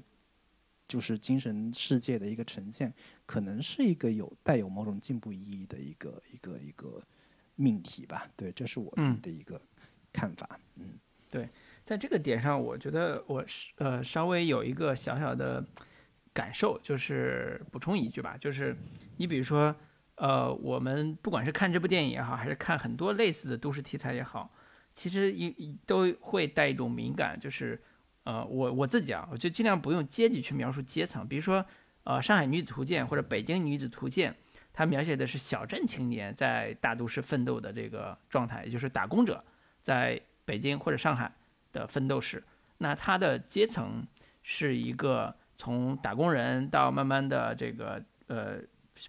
就是精神世界的一个呈现，可能是一个有带有某种进步意义的一个一个一个命题吧。对，这是我自己的一个看法。嗯，
对。在这个点上，我觉得我是呃稍微有一个小小的感受，就是补充一句吧，就是你比如说，呃，我们不管是看这部电影也好，还是看很多类似的都市题材也好，其实一都会带一种敏感，就是呃，我我自己啊，我就尽量不用阶级去描述阶层，比如说呃，《上海女子图鉴》或者《北京女子图鉴》，它描写的是小镇青年在大都市奋斗的这个状态，也就是打工者在北京或者上海的奋斗史。那他的阶层是一个从打工人到慢慢的这个呃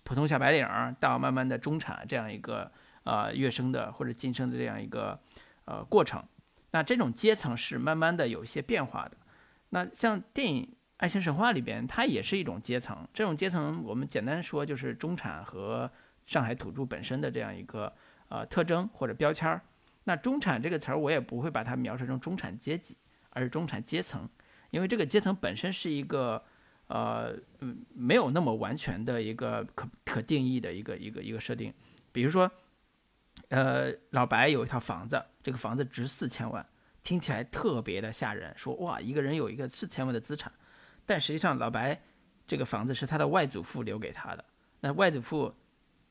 普通小白领，到慢慢的中产这样一个呃跃升的或者晋升的这样一个呃过程。那这种阶层是慢慢的有一些变化的。那像电影《爱情神话》里边，它也是一种阶层。这种阶层我们简单说就是中产和上海土著本身的这样一个呃特征或者标签儿。那中产这个词儿我也不会把它描述成中产阶级，而是中产阶层，因为这个阶层本身是一个呃嗯没有那么完全的一个可可定义的一个一个一个设定。比如说，呃，老白有一套房子，这个房子值四千万，听起来特别的吓人，说哇一个人有一个四千万的资产，但实际上老白这个房子是他的外祖父留给他的，那外祖父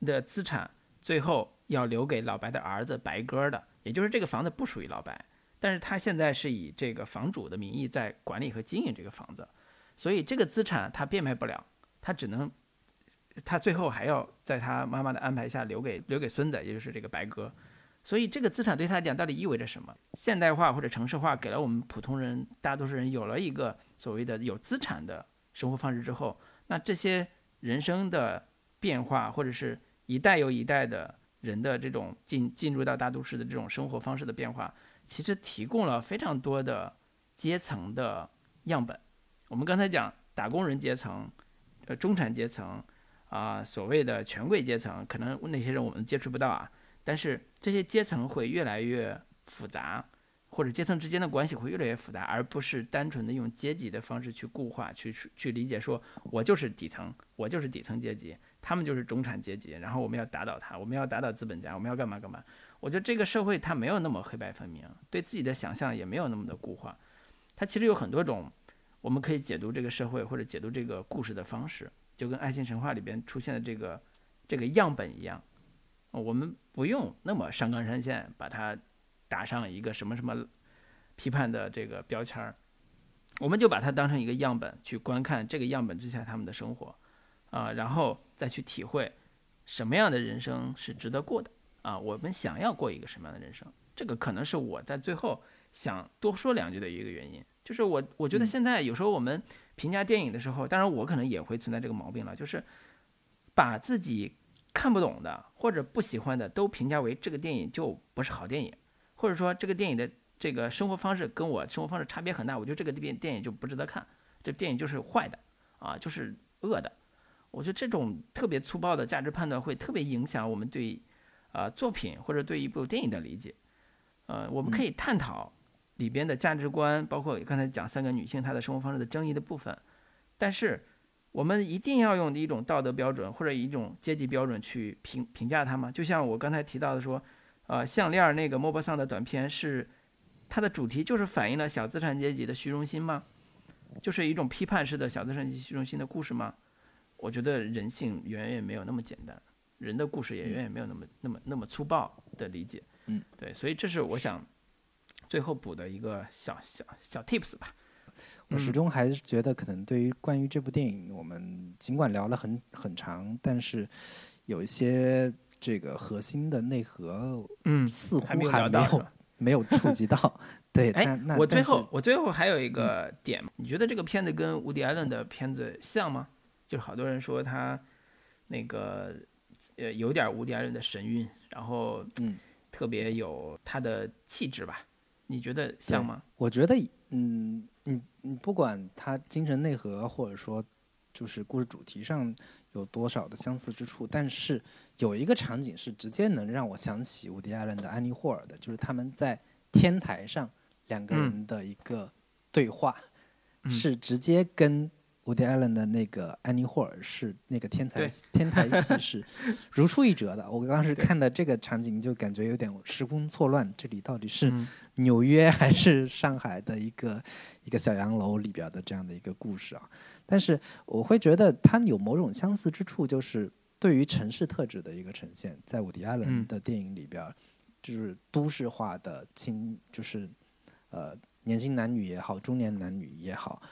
的资产最后要留给老白的儿子白鸽的。也就是这个房子不属于老白，但是他现在是以这个房主的名义在管理和经营这个房子，所以这个资产他变卖不了，他只能，他最后还要在他妈妈的安排下留给留给孙子，也就是这个白鸽，所以这个资产对他来讲到底意味着什么？现代化或者城市化给了我们普通人大多数人有了一个所谓的有资产的生活方式之后，那这些人生的变化或者是一代又一代的。人的这种进进入到大都市的这种生活方式的变化，其实提供了非常多的阶层的样本。我们刚才讲打工人阶层、呃中产阶层啊，所谓的权贵阶层，可能那些人我们接触不到啊。但是这些阶层会越来越复杂，或者阶层之间的关系会越来越复杂，而不是单纯的用阶级的方式去固化、去去理解，说我就是底层，我就是底层阶级。他们就是中产阶级，然后我们要打倒他，我们要打倒资本家，我们要干嘛干嘛？我觉得这个社会它没有那么黑白分明，对自己的想象也没有那么的固化，它其实有很多种我们可以解读这个社会或者解读这个故事的方式，就跟爱情神话里边出现的这个这个样本一样，我们不用那么上纲上线，把它打上一个什么什么批判的这个标签儿，我们就把它当成一个样本去观看这个样本之下他们的生活。啊，然后再去体会什么样的人生是值得过的啊？我们想要过一个什么样的人生？这个可能是我在最后想多说两句的一个原因。就是我我觉得现在有时候我们评价电影的时候，当然我可能也会存在这个毛病了，就是把自己看不懂的或者不喜欢的都评价为这个电影就不是好电影，或者说这个电影的这个生活方式跟我生活方式差别很大，我觉得这个电电影就不值得看，这电影就是坏的啊，就是恶的。我觉得这种特别粗暴的价值判断会特别影响我们对，呃，作品或者对一部电影的理解。呃，我们可以探讨里边的价值观，包括刚才讲三个女性她的生活方式的争议的部分，但是我们一定要用一种道德标准或者一种阶级标准去评评价它吗？就像我刚才提到的说，呃，项链那个莫泊桑的短片是它的主题就是反映了小资产阶级的虚荣心吗？就是一种批判式的小资产阶级虚荣心的故事吗？我觉得人性远远没有那么简单，人的故事也远远没有那么那么那么粗暴的理解。
嗯，
对，所以这是我想最后补的一个小小小 tips 吧。
我始终还是觉得，可能对于关于这部电影，我们尽管聊了很很长，但是有一些这个核心的内核，
嗯，
似乎还
没
有没有触及到。对，
哎，我最后我最后还有一个点，你觉得这个片子跟伍迪·艾伦的片子像吗？就是好多人说他那个呃有点无敌艾伦的神韵，然后
嗯
特别有他的气质吧？你觉得像吗？
我觉得嗯你你不管他精神内核或者说就是故事主题上有多少的相似之处，但是有一个场景是直接能让我想起伍迪艾伦的安妮霍尔的，就是他们在天台上两个人的一个对话，是直接跟。伍迪·艾伦的那个安妮·霍尔是那个天才天才戏是 如出一辙的。我当时
对
看的这个场景就感觉有点时空错乱，这里到底是
嗯
纽约还是上海的一个一个小洋楼里边的这样的一个故事啊？但是我会觉得它有某种相似之处，就是对于城市特质的一个呈现，在伍迪·艾伦
嗯
的电影里边，就是都市化的青，就是呃年轻男女也好，中年男女也好，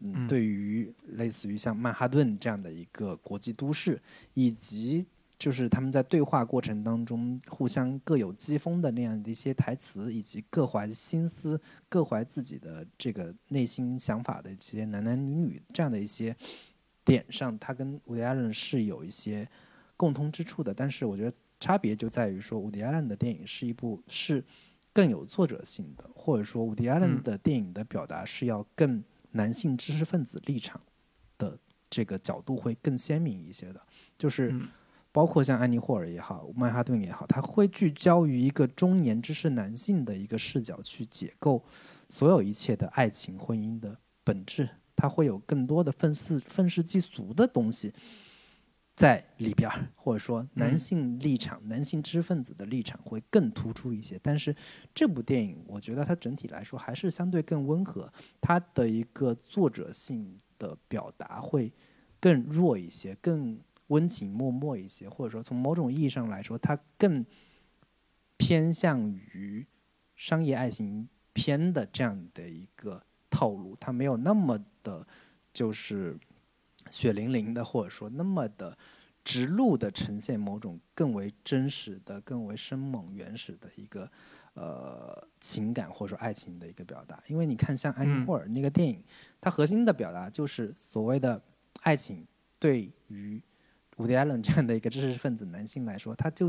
嗯，
嗯
对于类似于像曼哈顿这样的一个国际都市，以及就是他们在对话过程当中互相各有讥讽的那样的一些台词，以及各怀心思、各怀自己的这个内心想法的这些男男女女这样的一些点上，他跟伍迪·艾伦是有一些共通之处的。但是我觉得差别就在于说，伍迪·艾伦的电影是一部是更有作者性的，或者说伍迪·艾伦
嗯
的电影的表达是要更男性知识分子立场的这个角度会更鲜明一些的，就是。
嗯
包括像安妮霍尔也好，曼哈顿也好，他会聚焦于一个中年知识男性的一个视角去解构所有一切的爱情、婚姻的本质，他会有更多的愤世愤世嫉俗的东西在里边儿，或者说男
嗯
性立场、男性知识分子的立场会更突出一些。但是这部电影，我觉得它整体来说还是相对更温和，它的一个作者性的表达会更弱一些，更温情脉脉一些，或者说从某种意义上来说，它更偏向于商业爱情片的这样的一个套路，它没有那么的，就是血淋淋的，或者说那么的直露的呈现某种更为真实的、更为生猛原始的一个呃情感或者说爱情的一个表达。因为你看，像安妮
嗯
霍尔那个电影，它核心的表达就是所谓的爱情对于伍迪·艾伦这样的一个知识分子男性来说，他就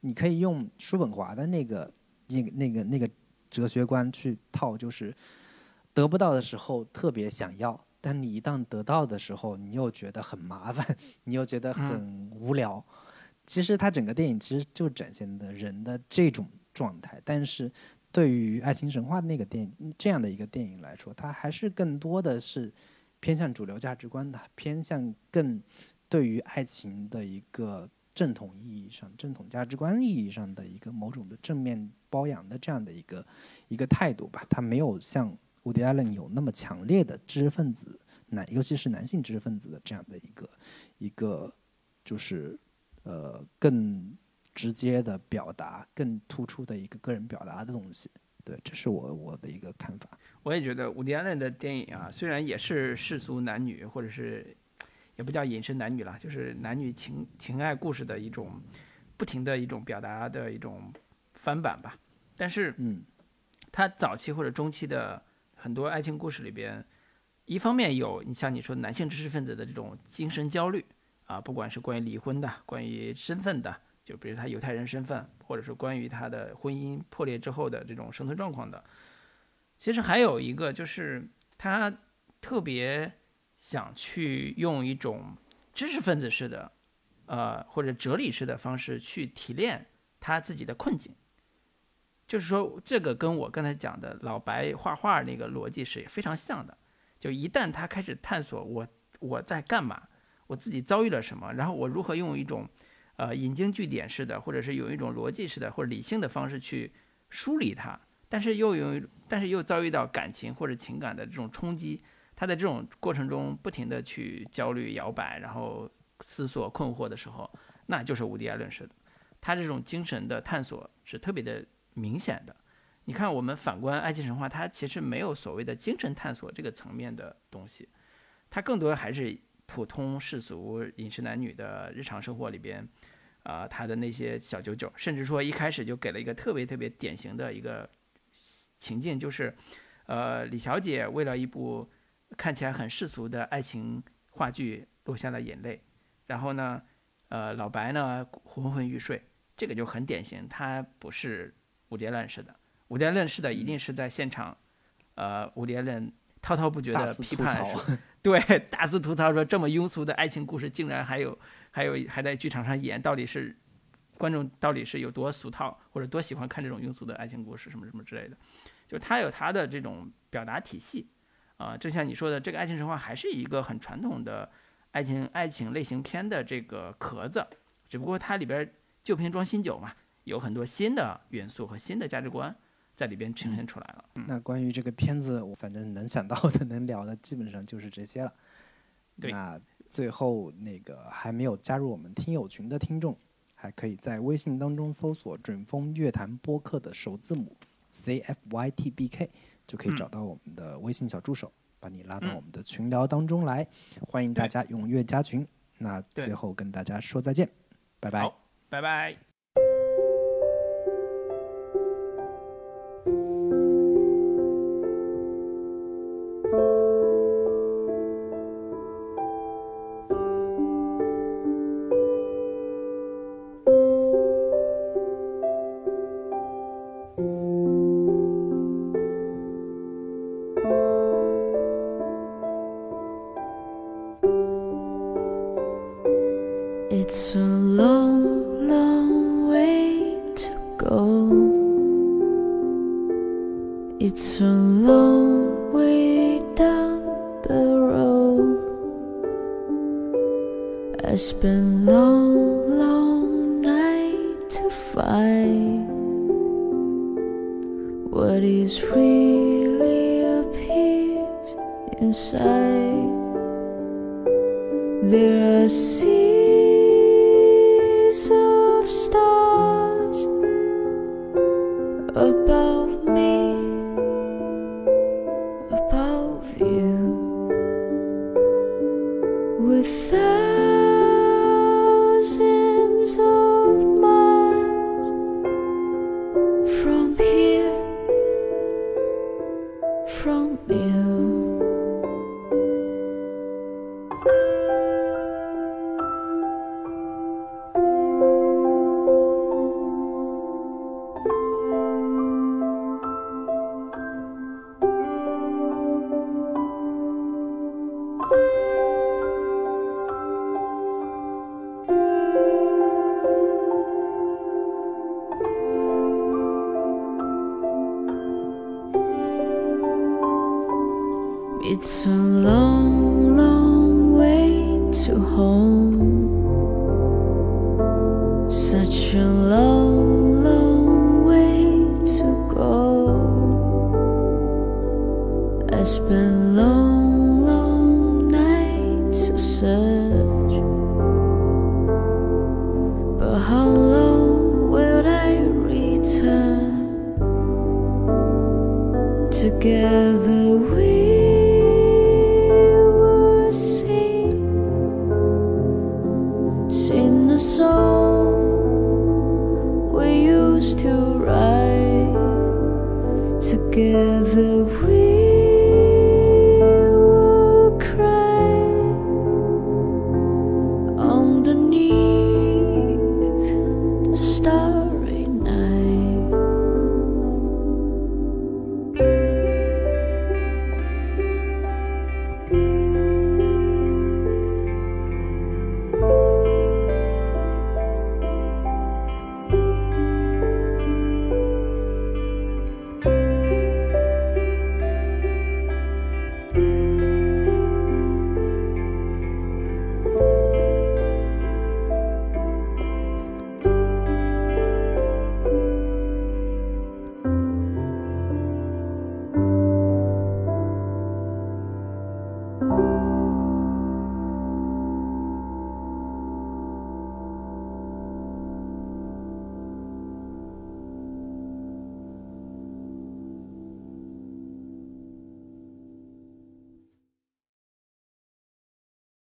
你可以用叔本华的那个那个那个那个哲学观去套，就是得不到的时候特别想要，但你一旦得到的时候，你又觉得很麻烦，你又觉得很无聊。其实它整个电影其实就展现的人的这种状态，但是对于《爱情神话》那个电影这样的一个电影来说，它还是更多的是偏向主流价值观的，偏向更对于爱情的一个正统意义上、正统价值观意义上的一个某种的正面包养的这样的一个一个态度吧。它没有像伍迪·艾伦有那么强烈的知识分子男，尤其是男性知识分子的这样的一个一个就是呃更直接的表达、更突出的一个个人表达的东西。对，这是我我的一个看法。
我也觉得伍迪·艾伦的电影啊，虽然也是世俗男女，或者是也不叫隐身男女了，就是男女情情爱故事的一种不停的一种表达的一种翻版吧。但是
嗯
他早期或者中期的很多爱情故事里边，一方面有你像你说男性知识分子的这种精神焦虑啊，不管是关于离婚的，关于身份的，就比如他犹太人身份，或者是关于他的婚姻破裂之后的这种生存状况的。其实还有一个就是他特别想去用一种知识分子式的，呃或者哲理式的方式去提炼他自己的困境。就是说，这个跟我刚才讲的老白画画那个逻辑是非常像的。就一旦他开始探索我我在干嘛，我自己遭遇了什么，然后我如何用一种呃引经据典式的，或者是有一种逻辑式的或者理性的方式去梳理它，但是又有但是又遭遇到感情或者情感的这种冲击，他在这种过程中不停的去焦虑摇摆，然后思索困惑的时候，那就是无敌艾伦式的。他这种精神的探索是特别的明显的。你看，我们反观《爱情神话》，它其实没有所谓的精神探索这个层面的东西，它更多还是普通世俗饮食男女的日常生活里边，啊、他的那些小九九，甚至说一开始就给了一个特别特别典型的一个情境，就是，呃，李小姐为了一部看起来很世俗的爱情话剧落下了眼泪，然后呢，呃，老白呢昏昏欲睡，这个就很典型，他不是伍迪·艾伦式的，伍迪·艾伦式的一定是在现场，呃，伍迪·艾伦滔滔不绝的批判，对，大肆吐槽说这么庸俗的爱情故事竟然还有还有还在剧场上演，到底是观众到底是有多俗套，或者多喜欢看这种庸俗的爱情故事什么什么之类的，就是他有他的这种表达体系啊、正像你说的，这个爱情神话还是一个很传统的爱情爱情类型片的这个壳子，只不过它里边旧瓶装新酒嘛，有很多新的元素和新的价值观在里边呈现出来了。嗯，
那关于这个片子，我反正能想到的、能聊的，基本上就是这些了。
对
那最后那个还没有加入我们听友群的听众，还可以在微信当中搜索“准风乐坛播客”的首字母 C F Y T B K，就可以
嗯
找到我们的微信小助手，把你拉到
嗯
我们的群聊当中来。欢迎大家踊跃加群。那最后跟大家说再见，拜拜。
拜拜。
Long way down the road. I spent long,